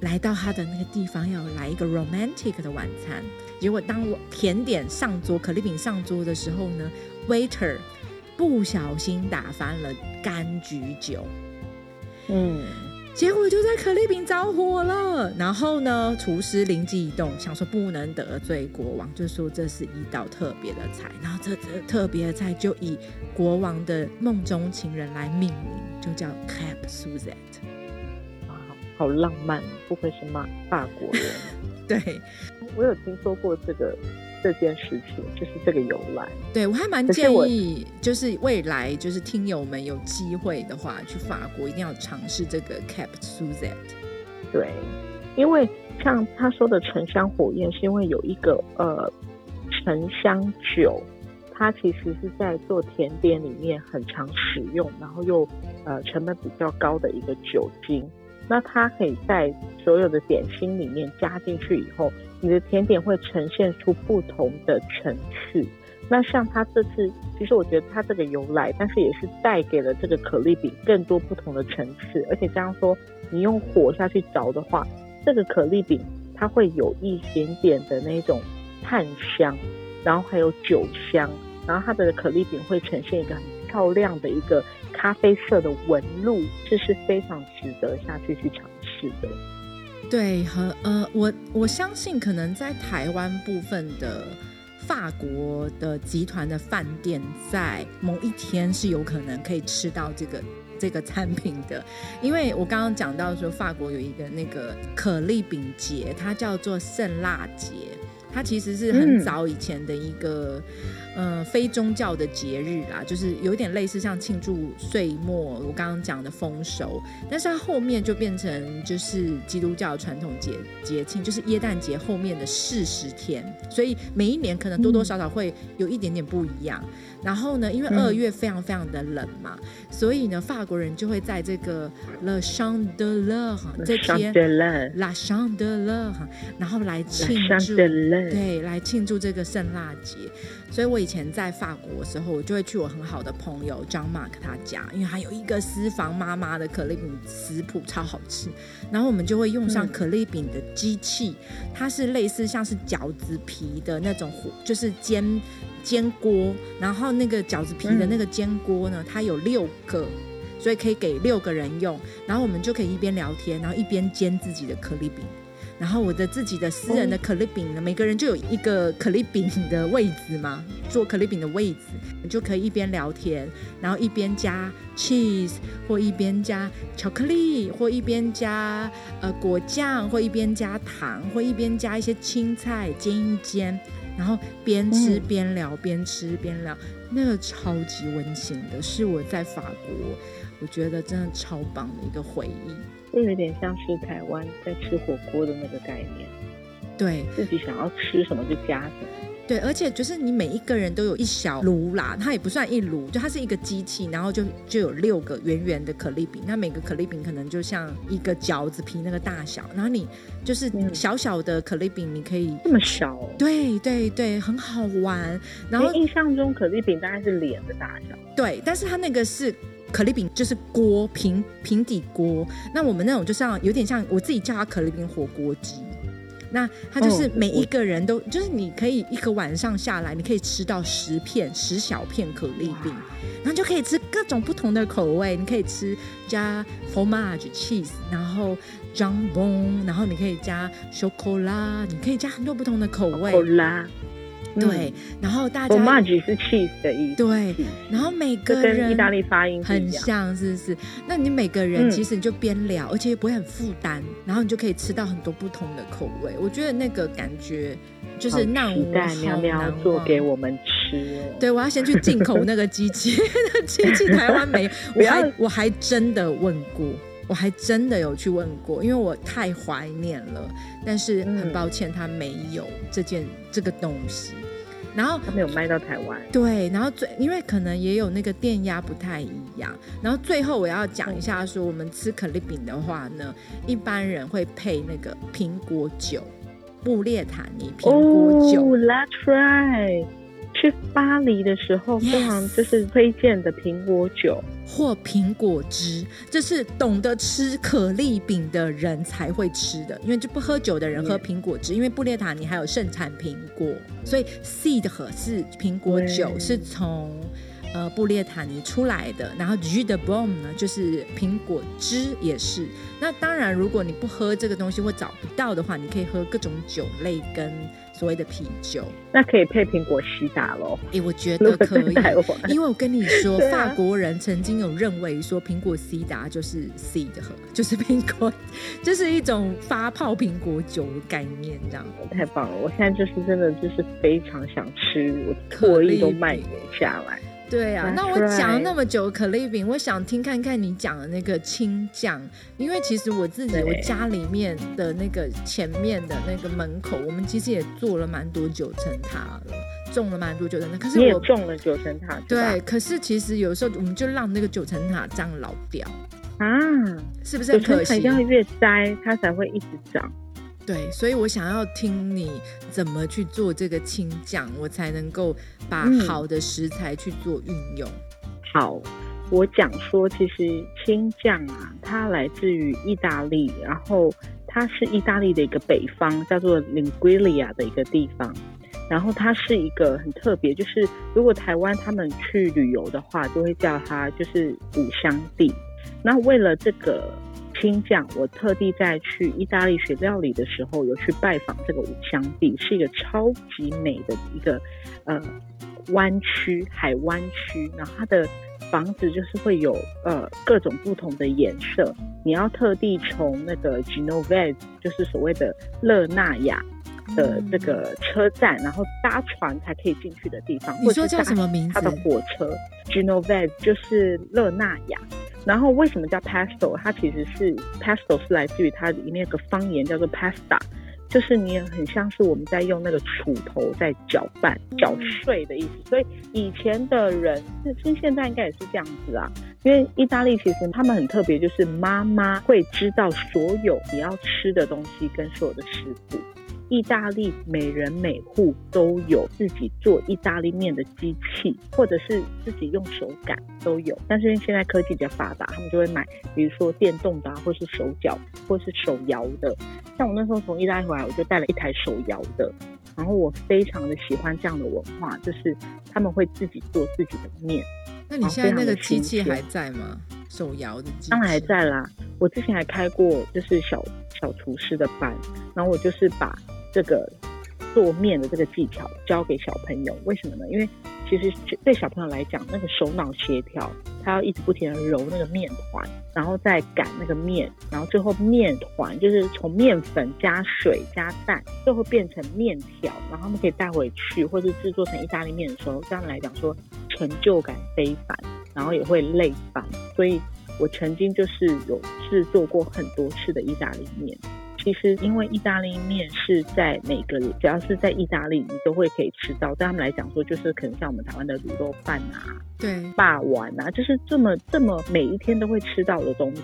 S3: 来到他的那个地方，要来一个 romantic 的晚餐。结果当我甜点上桌，可丽饼上桌的时候呢，waiter 不小心打翻了柑橘酒。
S4: 嗯，
S3: 结果就在可丽饼着火了。然后呢，厨师灵机一动，想说不能得罪国王，就说这是一道特别的菜。然后这这特别的菜就以国王的梦中情人来命名，就叫 Cap Suzette。
S4: 好浪漫，不愧是骂法国人。[laughs]
S3: 对，
S4: 我有听说过这个这件事情，就是这个由来。
S3: 对我还蛮建议，就是未来就是听友们有机会的话，去法国一定要尝试这个 Cap Suzette。
S4: 对，因为像他说的沉香火焰，是因为有一个呃沉香酒，它其实是在做甜点里面很常使用，然后又呃成本比较高的一个酒精。那它可以在所有的点心里面加进去以后，你的甜点会呈现出不同的层次。那像它这次，其实我觉得它这个由来，但是也是带给了这个可丽饼更多不同的层次。而且这样说，你用火下去着的话，这个可丽饼它会有一点点的那种炭香，然后还有酒香，然后它的可丽饼会呈现一个很漂亮的一个。咖啡色的纹路，这是非常值得下去去尝试的。
S3: 对，和呃，我我相信可能在台湾部分的法国的集团的饭店，在某一天是有可能可以吃到这个这个产品的，因为我刚刚讲到说法国有一个那个可丽饼节，它叫做圣蜡节，它其实是很早以前的一个。嗯，非宗教的节日啦，就是有点类似像庆祝岁末，我刚刚讲的丰收，但是它后面就变成就是基督教传统节节庆，就是耶诞节后面的四十天，所以每一年可能多多少少会有一点点不一样。然后呢，因为二月非常非常的冷嘛，所以呢，法国人就会在这个 Le Chandelier 这天 La Chandelier 然后来庆祝，对，来庆祝这个圣腊节。所以我以前在法国的时候，我就会去我很好的朋友张马克他家，因为还有一个私房妈妈的可丽饼食谱超好吃。然后我们就会用上可丽饼的机器，它是类似像是饺子皮的那种火，就是煎煎锅。然后那个饺子皮的那个煎锅呢，它有六个，所以可以给六个人用。然后我们就可以一边聊天，然后一边煎自己的可丽饼。然后我的自己的私人的可丽饼呢，每个人就有一个可丽饼的位置嘛，做可丽饼的位置，你就可以一边聊天，然后一边加 cheese 或一边加巧克力或一边加呃果酱或一边加糖或一边加一些青菜煎一煎，然后边吃边聊边吃边聊，那个超级温馨的，是我在法国我觉得真的超棒的一个回忆。
S4: 就有点像是台湾在吃火锅的那个概念，
S3: 对
S4: 自己想要吃什么就加什么。
S3: 对，而且就是你每一个人都有一小炉啦，它也不算一炉，就它是一个机器，然后就就有六个圆圆的可丽饼，那每个可丽饼可能就像一个饺子皮那个大小，然后你就是小小的可丽饼，你可以
S4: 这么小？
S3: 对对对，很好玩。然后
S4: 印象中可丽饼大概是脸的大小，
S3: 对，但是它那个是。可丽饼就是锅平平底锅，那我们那种就像有点像我自己叫它可丽饼火锅鸡，那它就是每一个人都就是你可以一个晚上下来，你可以吃到十片十小片可丽饼，然后就可以吃各种不同的口味，你可以吃加 fromage cheese，然后 jambon，然后你可以加 chocolate，你可以加很多不同的口味。对，然后大家
S4: formaggi 是 cheese 的意思，
S3: 对，然后每个人
S4: 跟意大利发音
S3: 很像，是不是？那你每个人其实你就边聊，而且也不会很负担，然后你就可以吃到很多不同的口味。我觉得那个感觉就是让我
S4: 苗苗做给我们吃。
S3: 对，我要先去进口那个机器，[laughs] 那机器台湾没，我还我还真的问过。我还真的有去问过，因为我太怀念了，但是很抱歉，他没有这件这个东西。然后
S4: 他没有卖到台湾。
S3: 对，然后最因为可能也有那个电压不太一样。然后最后我要讲一下，说我们吃可丽饼的话呢，一般人会配那个苹果酒，布列塔尼苹果酒。
S4: Oh, that's right. 去巴黎的时候，非常就是推荐的苹果酒
S3: 或苹果汁，这是懂得吃可丽饼的人才会吃的，因为就不喝酒的人喝苹果汁，因为布列塔尼还有盛产苹果，所以 seed 是苹果酒，是从。呃，布列塔尼出来的，然后 Jus de b o m 呢，就是苹果汁也是。那当然，如果你不喝这个东西或找不到的话，你可以喝各种酒类跟所谓的啤酒。
S4: 那可以配苹果西打喽？
S3: 哎，我觉得可以，[laughs] 因为我跟你说，法国人曾经有认为说苹果西达就是 seed 喝，[laughs] 就是苹果，就是一种发泡苹果酒的概念，这样。
S4: 太棒了！我现在就是真的就是非常想吃，我特意都卖下来。
S3: 对啊，那我讲了那么久可丽饼，我想听看看你讲的那个青酱，因为其实我自己我家里面的那个前面的那个门口，我们其实也做了蛮多九层塔了，种了蛮多九层塔。可是我
S4: 种了九层塔，
S3: 对，可是其实有时候我们就让那个九层塔这样老掉
S4: 啊，
S3: 是不是？九层塔
S4: 要越栽，它才会一直长。
S3: 对，所以我想要听你怎么去做这个青酱，我才能够把好的食材去做运用。
S4: 好，我讲说，其实青酱啊，它来自于意大利，然后它是意大利的一个北方，叫做 Liguria 的一个地方，然后它是一个很特别，就是如果台湾他们去旅游的话，就会叫它就是五香地。那为了这个。青酱，我特地在去意大利学料理的时候，有去拜访这个五香地，是一个超级美的一个呃湾区，海湾区。然后它的房子就是会有呃各种不同的颜色，你要特地从那个 Genovese，就是所谓的勒纳亚的这个车站，然后搭船才可以进去的地方。
S3: 你说叫什么名字？
S4: 它的火车 Genovese 就是勒纳亚。然后为什么叫 pesto？它其实是 pesto 是来自于它里面有个方言叫做 pasta，就是你也很像是我们在用那个锄头在搅拌、搅碎的意思。所以以前的人，其实现在应该也是这样子啊。因为意大利其实他们很特别，就是妈妈会知道所有你要吃的东西跟所有的食谱。意大利每人每户都有自己做意大利面的机器，或者是自己用手擀都有。但是因为现在科技比较发达，他们就会买，比如说电动的，啊或是手脚，或是手摇的。像我那时候从意大利回来，我就带了一台手摇的。然后我非常的喜欢这样的文化，就是他们会自己做自己的面。
S3: 那你现在那个机器还在吗？手摇的机？
S4: 当然还在啦。我之前还开过就是小小厨师的班，然后我就是把。这个做面的这个技巧教给小朋友，为什么呢？因为其实对小朋友来讲，那个手脑协调，他要一直不停的揉那个面团，然后再擀那个面，然后最后面团就是从面粉加水加蛋，最后变成面条，然后他们可以带回去，或者制作成意大利面的时候，这样来讲说成就感非凡，然后也会累翻。所以我曾经就是有制作过很多次的意大利面。其实，因为意大利面是在每个只要是在意大利，你都会可以吃到。对他们来讲说，就是可能像我们台湾的卤肉饭啊，
S3: 对，
S4: 霸丸啊，就是这么这么每一天都会吃到的东西。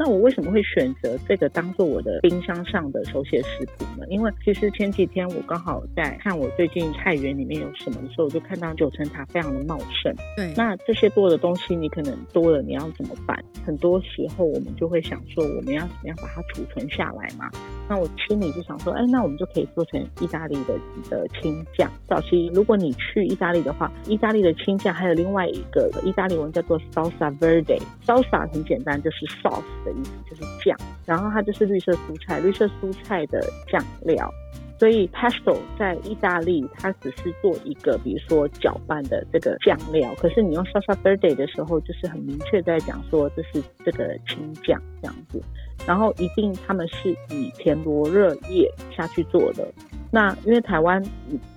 S4: 那我为什么会选择这个当做我的冰箱上的手写食谱呢？因为其实前几天我刚好在看我最近菜园里面有什么的时候，我就看到九层塔非常的茂盛。
S3: 对，
S4: 那这些多的东西你可能多了，你要怎么办？很多时候我们就会想说，我们要怎么样把它储存下来嘛？那我心里就想说，哎，那我们就可以做成意大利的的青酱。早期如果你去意大利的话，意大利的青酱还有另外一个意大利文叫做 salsa verde。salsa 很简单，就是 sauce。意思就是酱，然后它就是绿色蔬菜，绿色蔬菜的酱料。所以 pesto 在意大利，它只是做一个，比如说搅拌的这个酱料。可是你用 salsa verde 的时候，就是很明确在讲说这是这个青酱这样子。然后一定他们是以田螺热叶下去做的。那因为台湾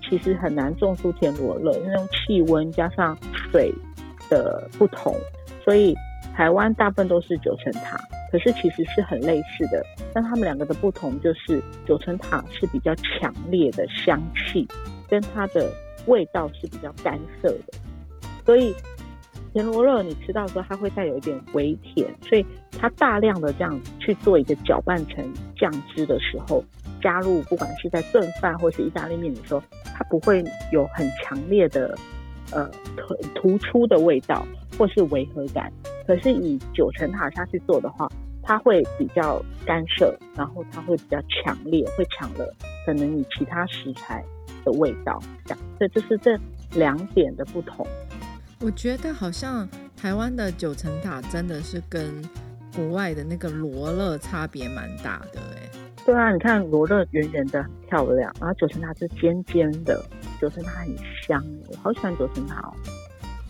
S4: 其实很难种出田螺热，因为用气温加上水的不同，所以台湾大部分都是九层塔。可是其实是很类似的，但他们两个的不同就是九层塔是比较强烈的香气，跟它的味道是比较干涩的，所以田螺肉你吃到时候，它会带有一点微甜，所以它大量的这样去做一个搅拌成酱汁的时候，加入不管是在炖饭或是意大利面的时候，它不会有很强烈的呃突突出的味道或是违和感。可是以九层塔下去做的话，它会比较干涉，然后它会比较强烈，会抢了可能你其他食材的味道，这样，这就是这两点的不同。
S3: 我觉得好像台湾的九层塔真的是跟国外的那个罗勒差别蛮大的，哎。
S4: 对啊，你看罗勒圆圆的很漂亮，然后九层塔是尖尖的，九层塔很香，我好喜欢九层塔哦。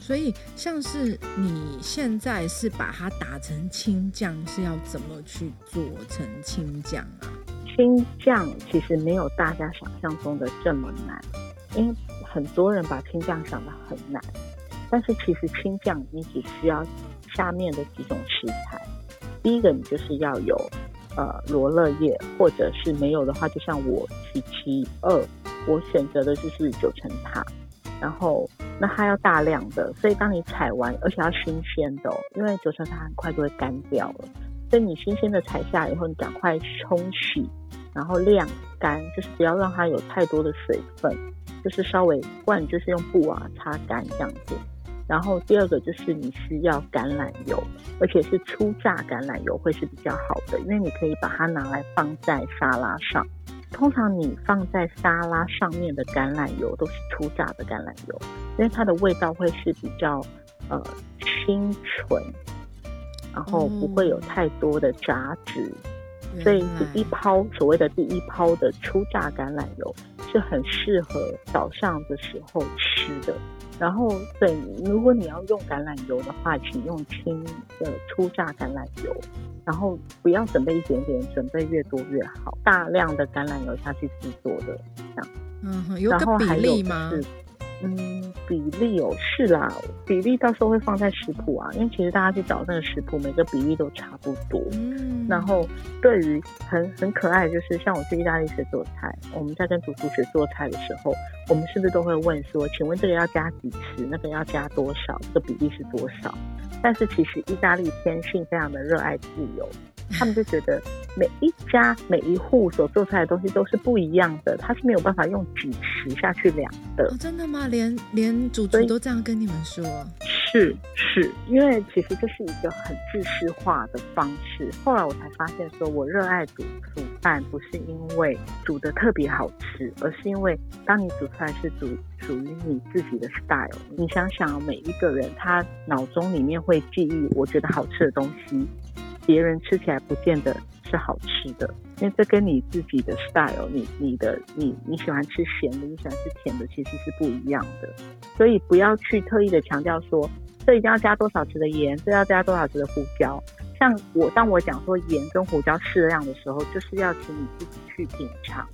S3: 所以，像是你现在是把它打成青酱，是要怎么去做成青酱啊？
S4: 青酱其实没有大家想象中的这么难，因为很多人把青酱想的很难，但是其实青酱你只需要下面的几种食材。第一个，你就是要有呃罗勒叶，或者是没有的话，就像我七七二，我选择的就是九层塔。然后，那它要大量的，所以当你采完，而且要新鲜的，因为九层塔很快就会干掉了，所以你新鲜的采下以后，你赶快冲洗，然后晾干，就是不要让它有太多的水分，就是稍微，不然就是用布啊擦干这样子。然后第二个就是你需要橄榄油，而且是初榨橄榄油会是比较好的，因为你可以把它拿来放在沙拉上。通常你放在沙拉上面的橄榄油都是初榨的橄榄油，因为它的味道会是比较呃清纯，然后不会有太多的杂质，所以第一泡所谓的第一泡的初榨橄榄油是很适合早上的时候吃的。然后对，如果你要用橄榄油的话，请用轻的初榨橄榄油。然后不要准备一点点，准备越多越好。大量的橄榄油下去制作的，这样。
S3: 嗯，有个比例吗？
S4: 嗯，比例有是啦，比例到时候会放在食谱啊，因为其实大家去找那个食谱，每个比例都差不多。嗯。然后对于很很可爱，就是像我去意大利学做菜，我们在跟主厨学做菜的时候，我们是不是都会问说，请问这个要加几匙？那个要加多少？这个比例是多少？但是其实意大利天性非常的热爱自由，他们就觉得每一家每一户所做出来的东西都是不一样的，他是没有办法用几十下去量的。
S3: 真的吗？连连主厨都这样跟你们说？
S4: 是是，因为其实这是一个很制式化的方式。后来我才发现，说我热爱煮煮饭不是因为煮的特别好吃，而是因为当你煮出来是煮。属于你自己的 style。你想想，每一个人他脑中里面会记忆，我觉得好吃的东西，别人吃起来不见得是好吃的，因为这跟你自己的 style，你你的你你喜欢吃咸的，你喜欢吃甜的，其实是不一样的。所以不要去特意的强调说，这一定要加多少值的盐，这要加多少值的胡椒。像我当我讲说盐跟胡椒适量的时候，就是要请你自己去品尝。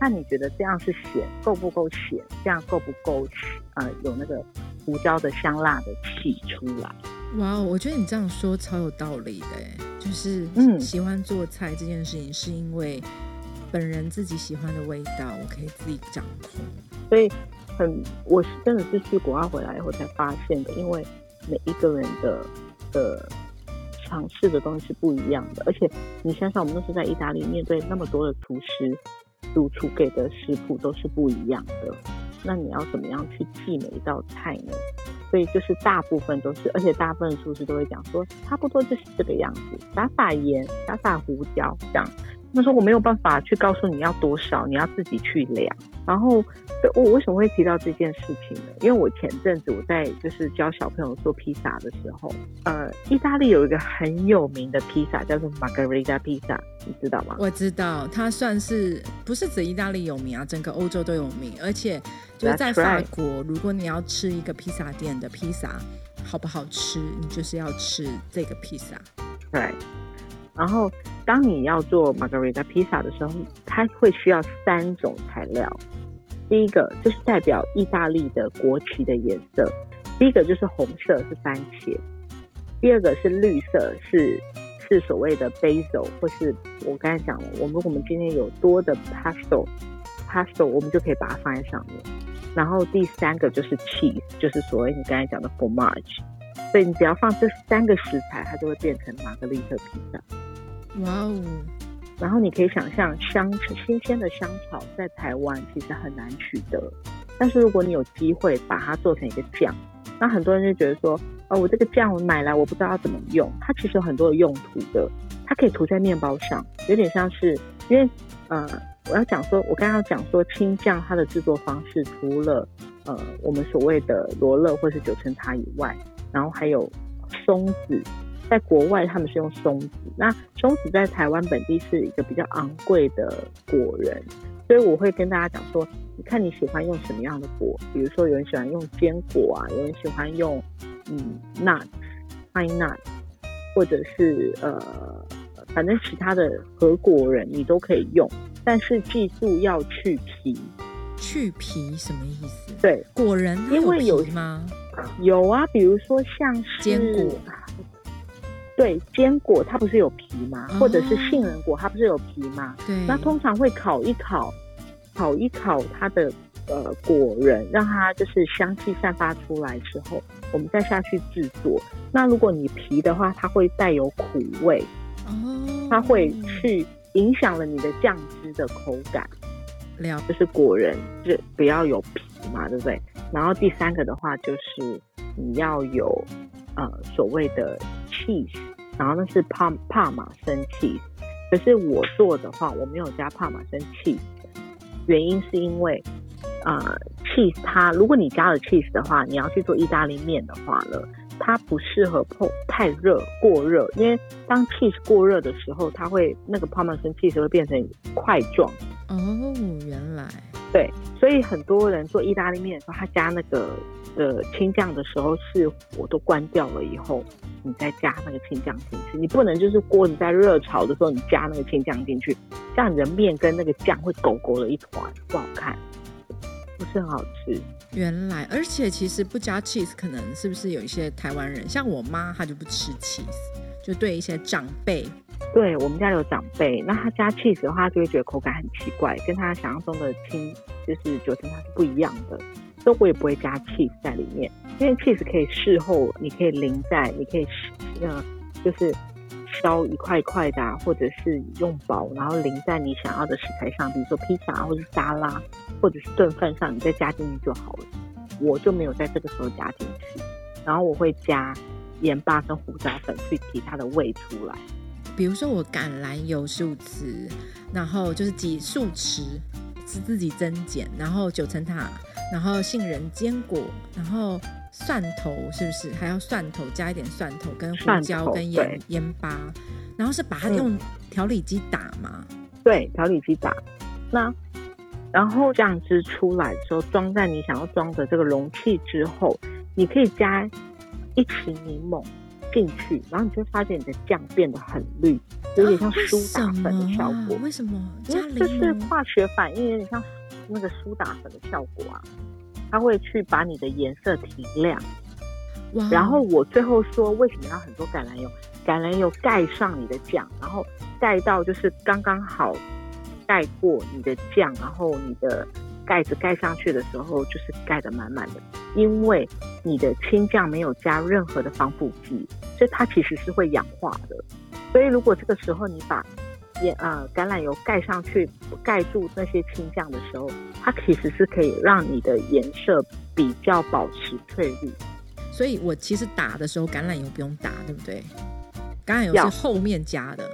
S4: 那你觉得这样是咸够不够咸？这样够不够呃有那个胡椒的香辣的气出来？
S3: 哇，我觉得你这样说超有道理的，就是嗯，喜欢做菜这件事情是因为本人自己喜欢的味道，我可以自己掌控。
S4: 所以很，我是真的是去国外回来以后才发现的，因为每一个人的的尝试的东西是不一样的，而且你想想，我们都是在意大利面对那么多的厨师。主厨给的食谱都是不一样的，那你要怎么样去记每一道菜呢？所以就是大部分都是，而且大部分厨师都会讲说，差不多就是这个样子，撒撒盐，撒撒胡椒，这样。他说我没有办法去告诉你要多少，你要自己去量。然后我为什么会提到这件事情呢？因为我前阵子我在就是教小朋友做披萨的时候，呃，意大利有一个很有名的披萨叫做 Margherita 披萨，你知道吗？
S3: 我知道，它算是不是指意大利有名啊，整个欧洲都有名，而且就是在法国，如果你要吃一个披萨店的披萨好不好吃，你就是要吃这个披萨。
S4: 对。然后，当你要做 Margherita 披萨的时候，它会需要三种材料。第一个就是代表意大利的国旗的颜色，第一个就是红色是番茄，第二个是绿色是是所谓的 basil，或是我刚才讲了，我们我们今天有多的 pastel，pastel 我们就可以把它放在上面。然后第三个就是 cheese，就是所谓你刚才讲的 f o r m a g e。所以你只要放这三个食材，它就会变成玛格丽特披萨。
S3: 哇哦！
S4: 然后你可以想象香新鲜的香草在台湾其实很难取得，但是如果你有机会把它做成一个酱，那很多人就觉得说，哦，我这个酱我买来我不知道要怎么用，它其实有很多的用途的，它可以涂在面包上，有点像是因为呃，我要讲说，我刚刚讲说青酱它的制作方式，除了呃我们所谓的罗勒或是九层塔以外，然后还有松子。在国外，他们是用松子。那松子在台湾本地是一个比较昂贵的果仁，所以我会跟大家讲说，你看你喜欢用什么样的果？比如说有人喜欢用坚果啊，有人喜欢用嗯 nut，pine nut，或者是呃，反正其他的核果仁你都可以用，但是记住要去皮。
S3: 去皮什么意思？
S4: 对，
S3: 果仁因为有吗？
S4: 有啊，比如说像
S3: 坚果。
S4: 对，坚果它不是有皮吗？或者是杏仁果它不是有皮吗？
S3: 对，
S4: 那通常会烤一烤，烤一烤它的呃果仁，让它就是香气散发出来之后，我们再下去制作。那如果你皮的话，它会带有苦味，哦，它会去影响了你的酱汁的口感。
S3: 了，
S4: 就是果仁就不要有皮嘛，对不对？然后第三个的话就是你要有。呃，所谓的 cheese，然后那是帕帕玛森 cheese，可是我做的话，我没有加帕玛森 cheese，原因是因为，呃，cheese 它如果你加了 cheese 的话，你要去做意大利面的话呢，它不适合碰太热过热，因为当 cheese 过热的时候，它会那个帕玛森 cheese 会变成块状。
S3: 哦，原来。
S4: 对，所以很多人做意大利面的时候，他加那个呃青酱的时候，是火都关掉了以后，你再加那个青酱进去。你不能就是锅子在热炒的时候，你加那个青酱进去，这样你的面跟那个酱会勾勾的一团，不好看，不是很好吃。
S3: 原来，而且其实不加 cheese，可能是不是有一些台湾人，像我妈，她就不吃 cheese，就对一些长辈。
S4: 对我们家有长辈，那他加 cheese 的话，就会觉得口感很奇怪，跟他想象中的青就是九层塔是不一样的。所以我也不会加 cheese 在里面，因为 cheese 可以事后你可以淋在，你可以呃就是烧一块一块的，或者是用薄，然后淋在你想要的食材上，比如说披萨或者是沙拉或者是炖饭上，你再加进去就好了。我就没有在这个时候加进去，然后我会加盐巴跟胡椒粉去提它的味出来。
S3: 比如说我橄榄油数匙，然后就是几数匙是自己增减，然后九层塔，然后杏仁坚果，然后蒜头是不是还要蒜头加一点蒜头跟胡椒跟盐盐巴，然后是把它用调理机打吗？
S4: 对，调理机打。那然后酱汁出来的时候，装在你想要装的这个容器之后，你可以加一匙柠檬。进去，然后你就会发现你的酱变得很绿，有点像苏打粉的效果。
S3: 为什么？
S4: 因为这是化学反应，有点像那个苏打粉的效果啊。它会去把你的颜色提亮。然后我最后说，为什么要很多橄榄油？橄榄油盖上你的酱，然后盖到就是刚刚好盖过你的酱，然后你的。盖子盖上去的时候，就是盖得满满的，因为你的青酱没有加任何的防腐剂，所以它其实是会氧化的。所以如果这个时候你把盐呃橄榄油盖上去，盖住那些青酱的时候，它其实是可以让你的颜色比较保持翠绿。
S3: 所以我其实打的时候橄榄油不用打，对不对？橄榄油是后面加的。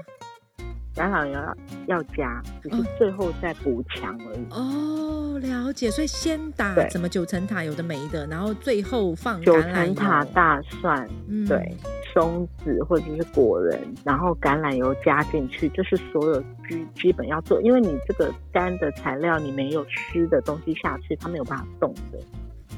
S4: 橄榄油要要加，只是最后再补强而已。
S3: 哦，了解。所以先打什么九层塔有的没的，然后最后放
S4: 九
S3: 橄榄
S4: 层塔、
S3: 油。
S4: 大蒜，
S3: 嗯
S4: 对，松子或者是果仁，然后橄榄油加进去，这是所有基基本要做。因为你这个干的材料，你没有湿的东西下去，它没有办法动的，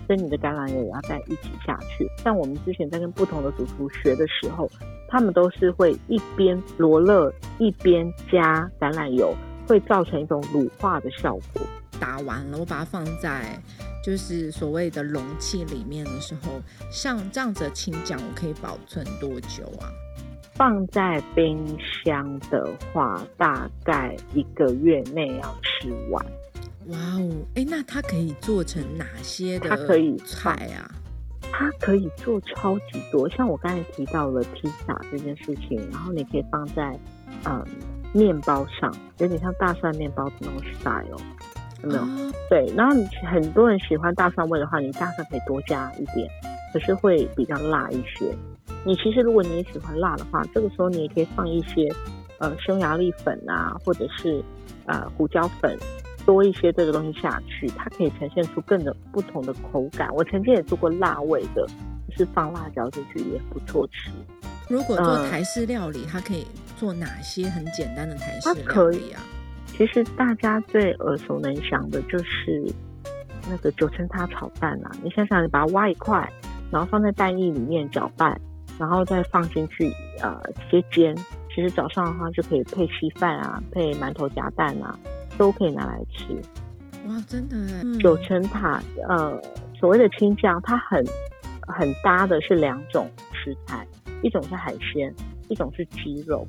S4: 所以你的橄榄油也要再一起下去。像我们之前在跟不同的主厨学的时候，他们都是会一边罗勒一边加橄榄油，会造成一种乳化的效果。
S3: 打完了，我把它放在就是所谓的容器里面的时候，像这样子的青酱，我可以保存多久啊？
S4: 放在冰箱的话，大概一个月内要吃完。
S3: 哇哦，哎，那它可以做成哪些的
S4: 它可以
S3: 菜啊？
S4: 它可以做超级多，像我刚才提到了披萨这件事情，然后你可以放在嗯面包上，有点像大蒜面包的那种 style，有没有？
S3: 哦
S4: 对，然后你很多人喜欢大蒜味的话，你大蒜可以多加一点，可是会比较辣一些。你其实如果你也喜欢辣的话，这个时候你也可以放一些呃匈牙利粉啊，或者是呃胡椒粉，多一些这个东西下去，它可以呈现出更的不同的口感。我曾经也做过辣味的，就是放辣椒进去也不错吃。
S3: 如果做
S4: 嗯
S3: 台式料理，它可以做哪些很简单的台式料
S4: 它可以
S3: 理啊？
S4: 其实大家最耳熟能详的就是那个九层塔炒蛋啊，你想想，你把它挖一块，然后放在蛋液里面搅拌，然后再放进去呃直接煎。其实早上的话就可以配稀饭啊，配馒头夹蛋啊，都可以拿来吃。
S3: 哇，真的
S4: 九层塔呃所谓的青酱，它很很搭的是两种食材，一种是海鲜，一种是鸡肉。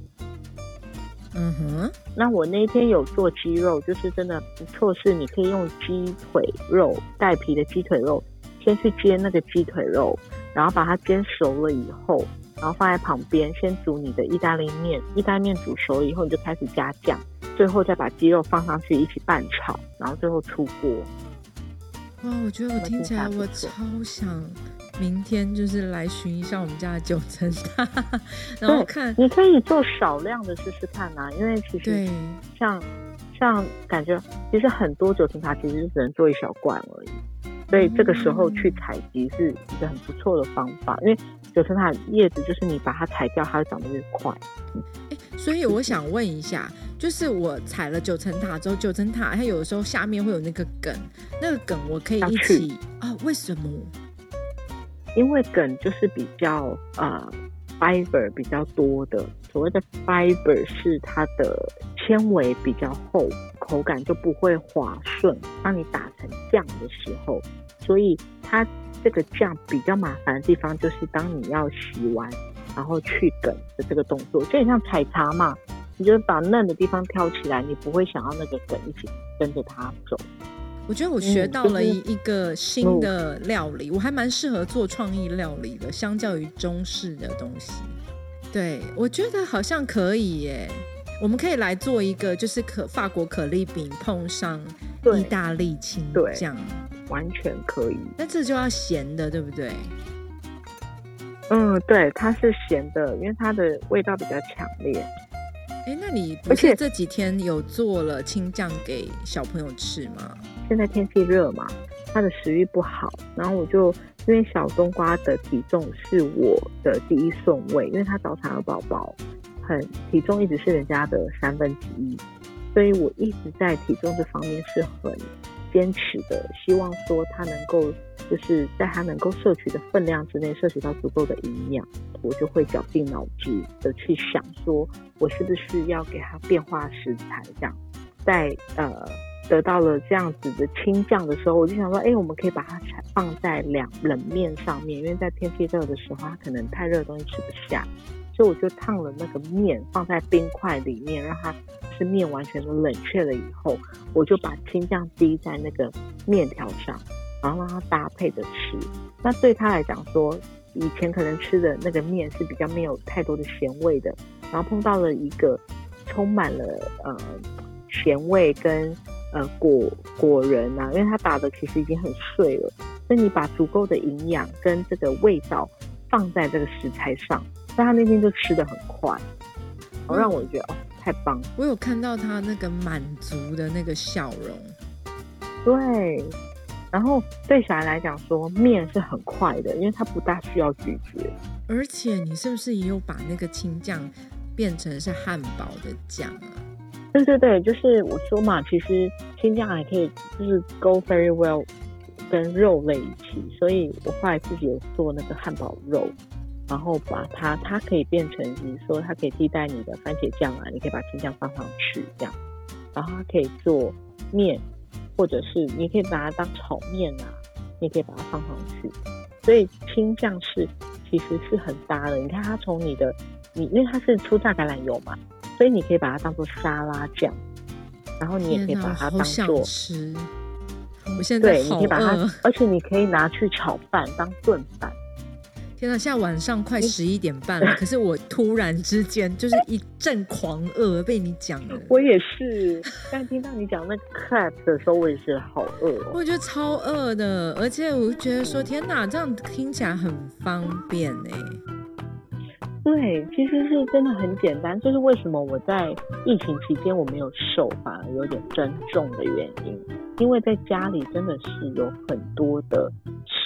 S3: 嗯哼，
S4: 那我那天有做鸡肉，就是真的不错，是你可以用鸡腿肉带皮的鸡腿肉，先去煎那个鸡腿肉，然后把它煎熟了以后，然后放在旁边，先煮你的意大利面，意大利面煮熟了以后，你就开始加酱，最后再把鸡肉放上去一起拌炒，然后最后出锅。
S3: 哇，我觉得我听起来我超想明天就是来寻一下我们家的九层塔，[laughs] 然后
S4: 对
S3: 看
S4: 你可以做少量的试试看啊，因为其实
S3: 对
S4: 像像感觉，其实很多九层塔其实就只能做一小罐而已，所以这个时候去采集是一个很不错的方法。因为九层塔叶子就是你把它采掉，它会长得越快。
S3: 哎，所以我想问一下，就是我采了九层塔之后，九层塔它有的时候下面会有那个梗，那个梗我可以一起啊？为什么？
S4: 因为梗就是比较呃 fiber 比较多的，所谓的 fiber 是它的纤维比较厚，口感就不会滑顺。当你打成酱的时候，所以它这个酱比较麻烦的地方就是当你要洗完，然后去梗的这个动作，就很像采茶嘛，你就把嫩的地方挑起来，你不会想要那个梗一起跟着它走。
S3: 我觉得我学到了一一个新的料理，我还蛮适合做创意料理的，相较于中式的东西。对，我觉得好像可以耶。我们可以来做一个，就是可法国可丽饼碰上意大利青
S4: 对
S3: 酱，
S4: 完全可以。
S3: 那这就要咸的，对不对？
S4: 嗯，对，它是咸的，因为它的味道比较强烈。
S3: 哎，那你不
S4: 而且
S3: 是这几天有做了青酱给小朋友吃吗？
S4: 现在天气热嘛，他的食欲不好，然后我就因为小冬瓜的体重是我的第一顺位，因为他早产儿宝宝，很体重一直是人家的三分之一，所以我一直在体重这方面是很坚持的，希望说他能够就是在他能够摄取的分量之内摄取到足够的营养，我就会绞尽脑汁的去想说，我是不是要给他变化食材这样，在呃。得到了这样子的青酱的时候，我就想说，哎、我们可以把它放在两冷面上面，因为在天气热的时候，它可能太热的东西吃不下，所以我就烫了那个面放在冰块里面，让它是面完全都冷却了以后，我就把青酱滴在那个面条上，然后让它搭配着吃。那对他来讲说，以前可能吃的那个面是比较没有太多的咸味的，然后碰到了一个充满了呃咸味跟呃果果仁啊，因为它打的其实已经很碎了，所以你把足够的营养跟这个味道放在这个食材上，所以他那天就吃的很快，然后让我觉得哦太棒了。
S3: 我有看到他那个满足的那个笑容。
S4: 对，然后对小孩来讲说面是很快的，因为它不大需要咀嚼。
S3: 而且你是不是也有把那个青酱变成是汉堡的酱啊？
S4: 对对对，就是我说嘛，其实青酱还可以就是 go very well 跟肉类一起，所以我后来自己有做那个汉堡肉，然后把它它可以变成，比如说它可以替代你的番茄酱啊，你可以把青酱放上去这样，然后它可以做面，或者是你可以把它当炒面啊，你可以把它放上去，所以青酱是其实是很搭的。你看它从你的你因为它是出榨橄榄油嘛。所以你可以把它当做沙拉酱，然后你也可以把它当做
S3: 吃。我现在
S4: 对，你可以把它，而且你可以拿去炒饭当炖饭。[laughs]
S3: 天哪，现在晚上快十一点半了，可是我突然之间就是一阵狂饿，被你讲了。
S4: 我也是，刚听到你讲那个 crab 的时候，我也是好饿。
S3: 哦我觉得超饿的，而且我觉得说，天哪，这样听起来很方便哎。
S4: 对，其实是真的很简单，就是为什么我在疫情期间我没有瘦，反而有点增重的原因，因为在家里真的是有很多的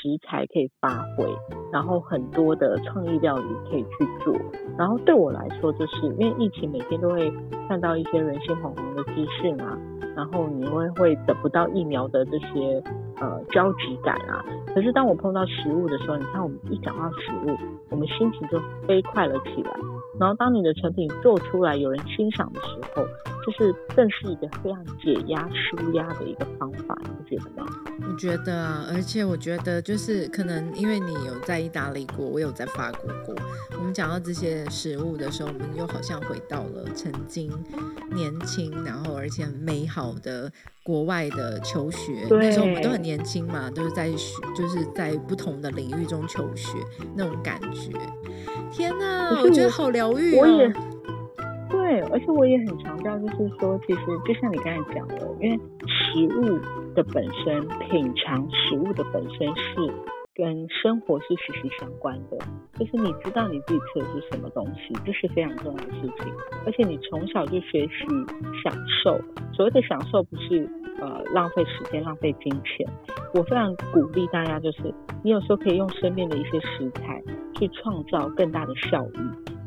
S4: 食材可以发挥，然后很多的创意料理可以去做，然后对我来说，就是因为疫情每天都会看到一些人心惶惶的资讯啊，然后你会会等不到疫苗的这些呃焦急感啊，可是当我碰到食物的时候，你看我们一讲到食物。我们心情就飞快了起来，然后当你的成品做出来，有人欣赏的时候，就是更是一个非常解压、舒压的一个方法，你不觉得吗？
S3: 我觉得啊，而且我觉得就是可能因为你有在意大利过，我有在法国过，我们讲到这些食物的时候，我们又好像回到了曾经年轻，然后而且美好的。国外的求学，那时候我们都很年轻嘛，都是在学，就是在不同的领域中求学那种感觉。天哪，我觉得好疗愈
S4: 哦。对，而且我也很强调，就是说，其实就像你刚才讲的，因为食物的本身，品尝食物的本身是。跟生活是息息相关的，就是你知道你自己吃的是什么东西，这是非常重要的事情。而且你从小就学习享受，所谓的享受不是呃浪费时间、浪费金钱。我非常鼓励大家，就是你有时候可以用身边的一些食材去创造更大的效益，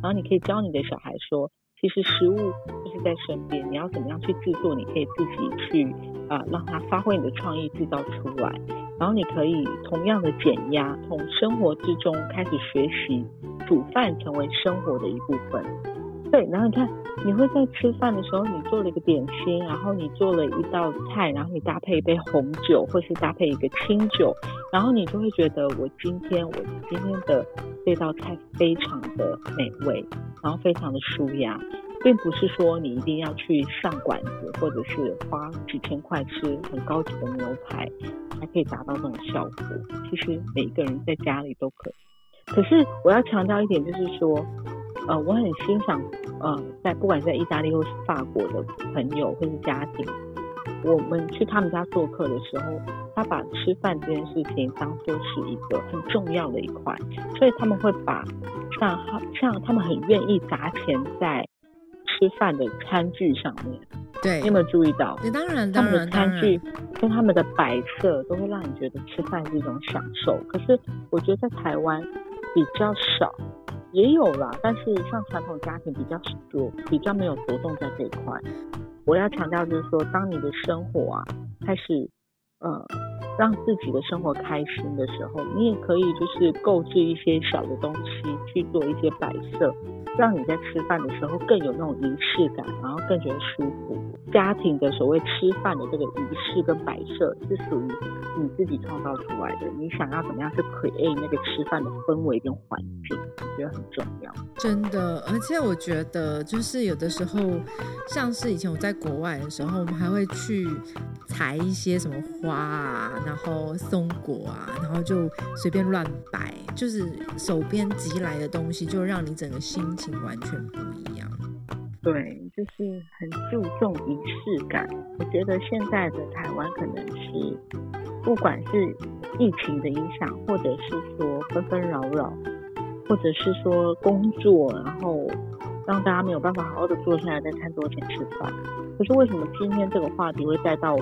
S4: 然后你可以教你的小孩说，其实食物就是在身边，你要怎么样去制作，你可以自己去啊让它发挥你的创意制造出来。然后你可以同样的减压，从生活之中开始学习煮饭，成为生活的一部分。对，然后你看，你会在吃饭的时候，你做了一个点心，然后你做了一道菜，然后你搭配一杯红酒，或是搭配一个清酒，然后你就会觉得，我今天我今天的这道菜非常的美味，然后非常的舒压。并不是说你一定要去上馆子，或者是花几千块吃很高级的牛排，才可以达到这种效果。其实每个人在家里都可以。可是我要强调一点，就是说，呃，我很欣赏，呃，在不管在意大利或是法国的朋友或是家庭，我们去他们家做客的时候，他把吃饭这件事情当做是一个很重要的一块，所以他们会把像像他们很愿意砸钱在。吃饭的餐具上面，
S3: 对，
S4: 你有没有注意到？
S3: 当然，
S4: 他们的餐具跟他们的摆设都会让你觉得吃饭是一种享受。可是我觉得在台湾比较少，也有了，但是像传统家庭比较多，比较没有活动在这一块。我要强调就是说，当你的生活啊开始嗯让自己的生活开心的时候，你也可以就是购置一些小的东西去做一些摆设。让你在吃饭的时候更有那种仪式感，然后更觉得舒服。家庭的所谓吃饭的这个仪式跟摆设是属于你自己创造出来的。你想要怎么样去 create 那个吃饭的氛围跟环境，我觉得很重要。
S3: 真的，而且我觉得就是有的时候，像是以前我在国外的时候，我们还会去采一些什么花啊，然后松果啊，然后就随便乱摆，就是手边集来的东西，就让你整个心情。完全不一样，
S4: 对，就是很注重仪式感。我觉得现在的台湾可能是，不管是疫情的影响，或者是说纷纷扰扰，或者是说工作，然后让大家没有办法好好的坐下来在餐桌前吃饭。可是为什么今天这个话题会带到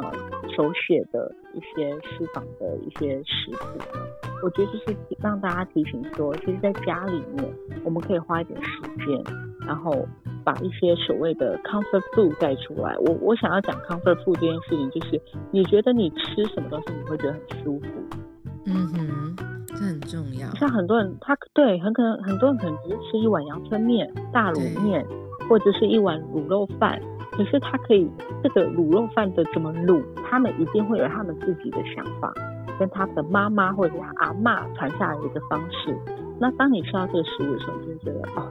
S4: 呃手写的一些私房的一些食谱呢？我觉得就是让大家提醒说，其实在家里面我们可以花一点时间，然后把一些所谓的 comfort food 带出来。我我想要讲 comfort food 这件事情，就是你觉得你吃什么东西你会觉得很舒服。
S3: 嗯哼，这很重要。
S4: 像很多人，他对很可能很多人可能只是吃一碗阳春面、大卤面，或者是一碗卤肉饭。可是他可以这个卤肉饭的怎么卤，他们一定会有他们自己的想法，跟他的妈妈或者他阿妈传下来的一个方式。那当你吃到这个食物的时候，就会觉得哦，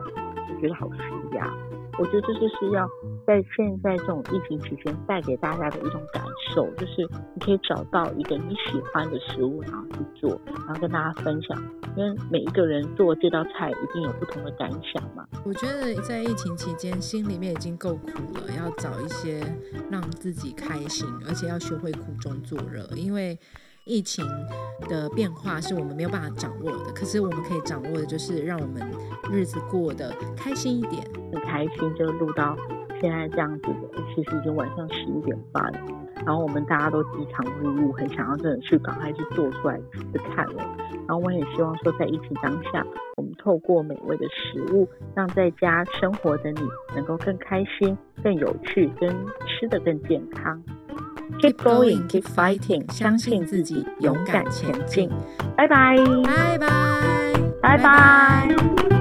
S4: 我觉得好舒压。我觉得这就是要在现在这种疫情期间带给大家的一种感受，就是你可以找到一个你喜欢的食物，然后去做，然后跟大家分享。因为每一个人做这道菜一定有不同的感想嘛。
S3: 我觉得在疫情期间，心里面已经够苦了，要找一些让自己开心，而且要学会苦中作乐，因为。疫情的变化是我们没有办法掌握的，可是我们可以掌握的就是让我们日子过得开心一点。
S4: 很开心就录到现在这样子的，其实已经晚上十一点半了，然后我们大家都饥肠辘辘，很想要真的去赶快去做出来去看了。然后我也希望说，在疫情当下，我们透过美味的食物，让在家生活的你能够更开心、更有趣，跟吃的更健康。Keep going, keep fighting，相信自己，勇敢前进。拜拜，
S3: 拜拜，
S4: 拜拜。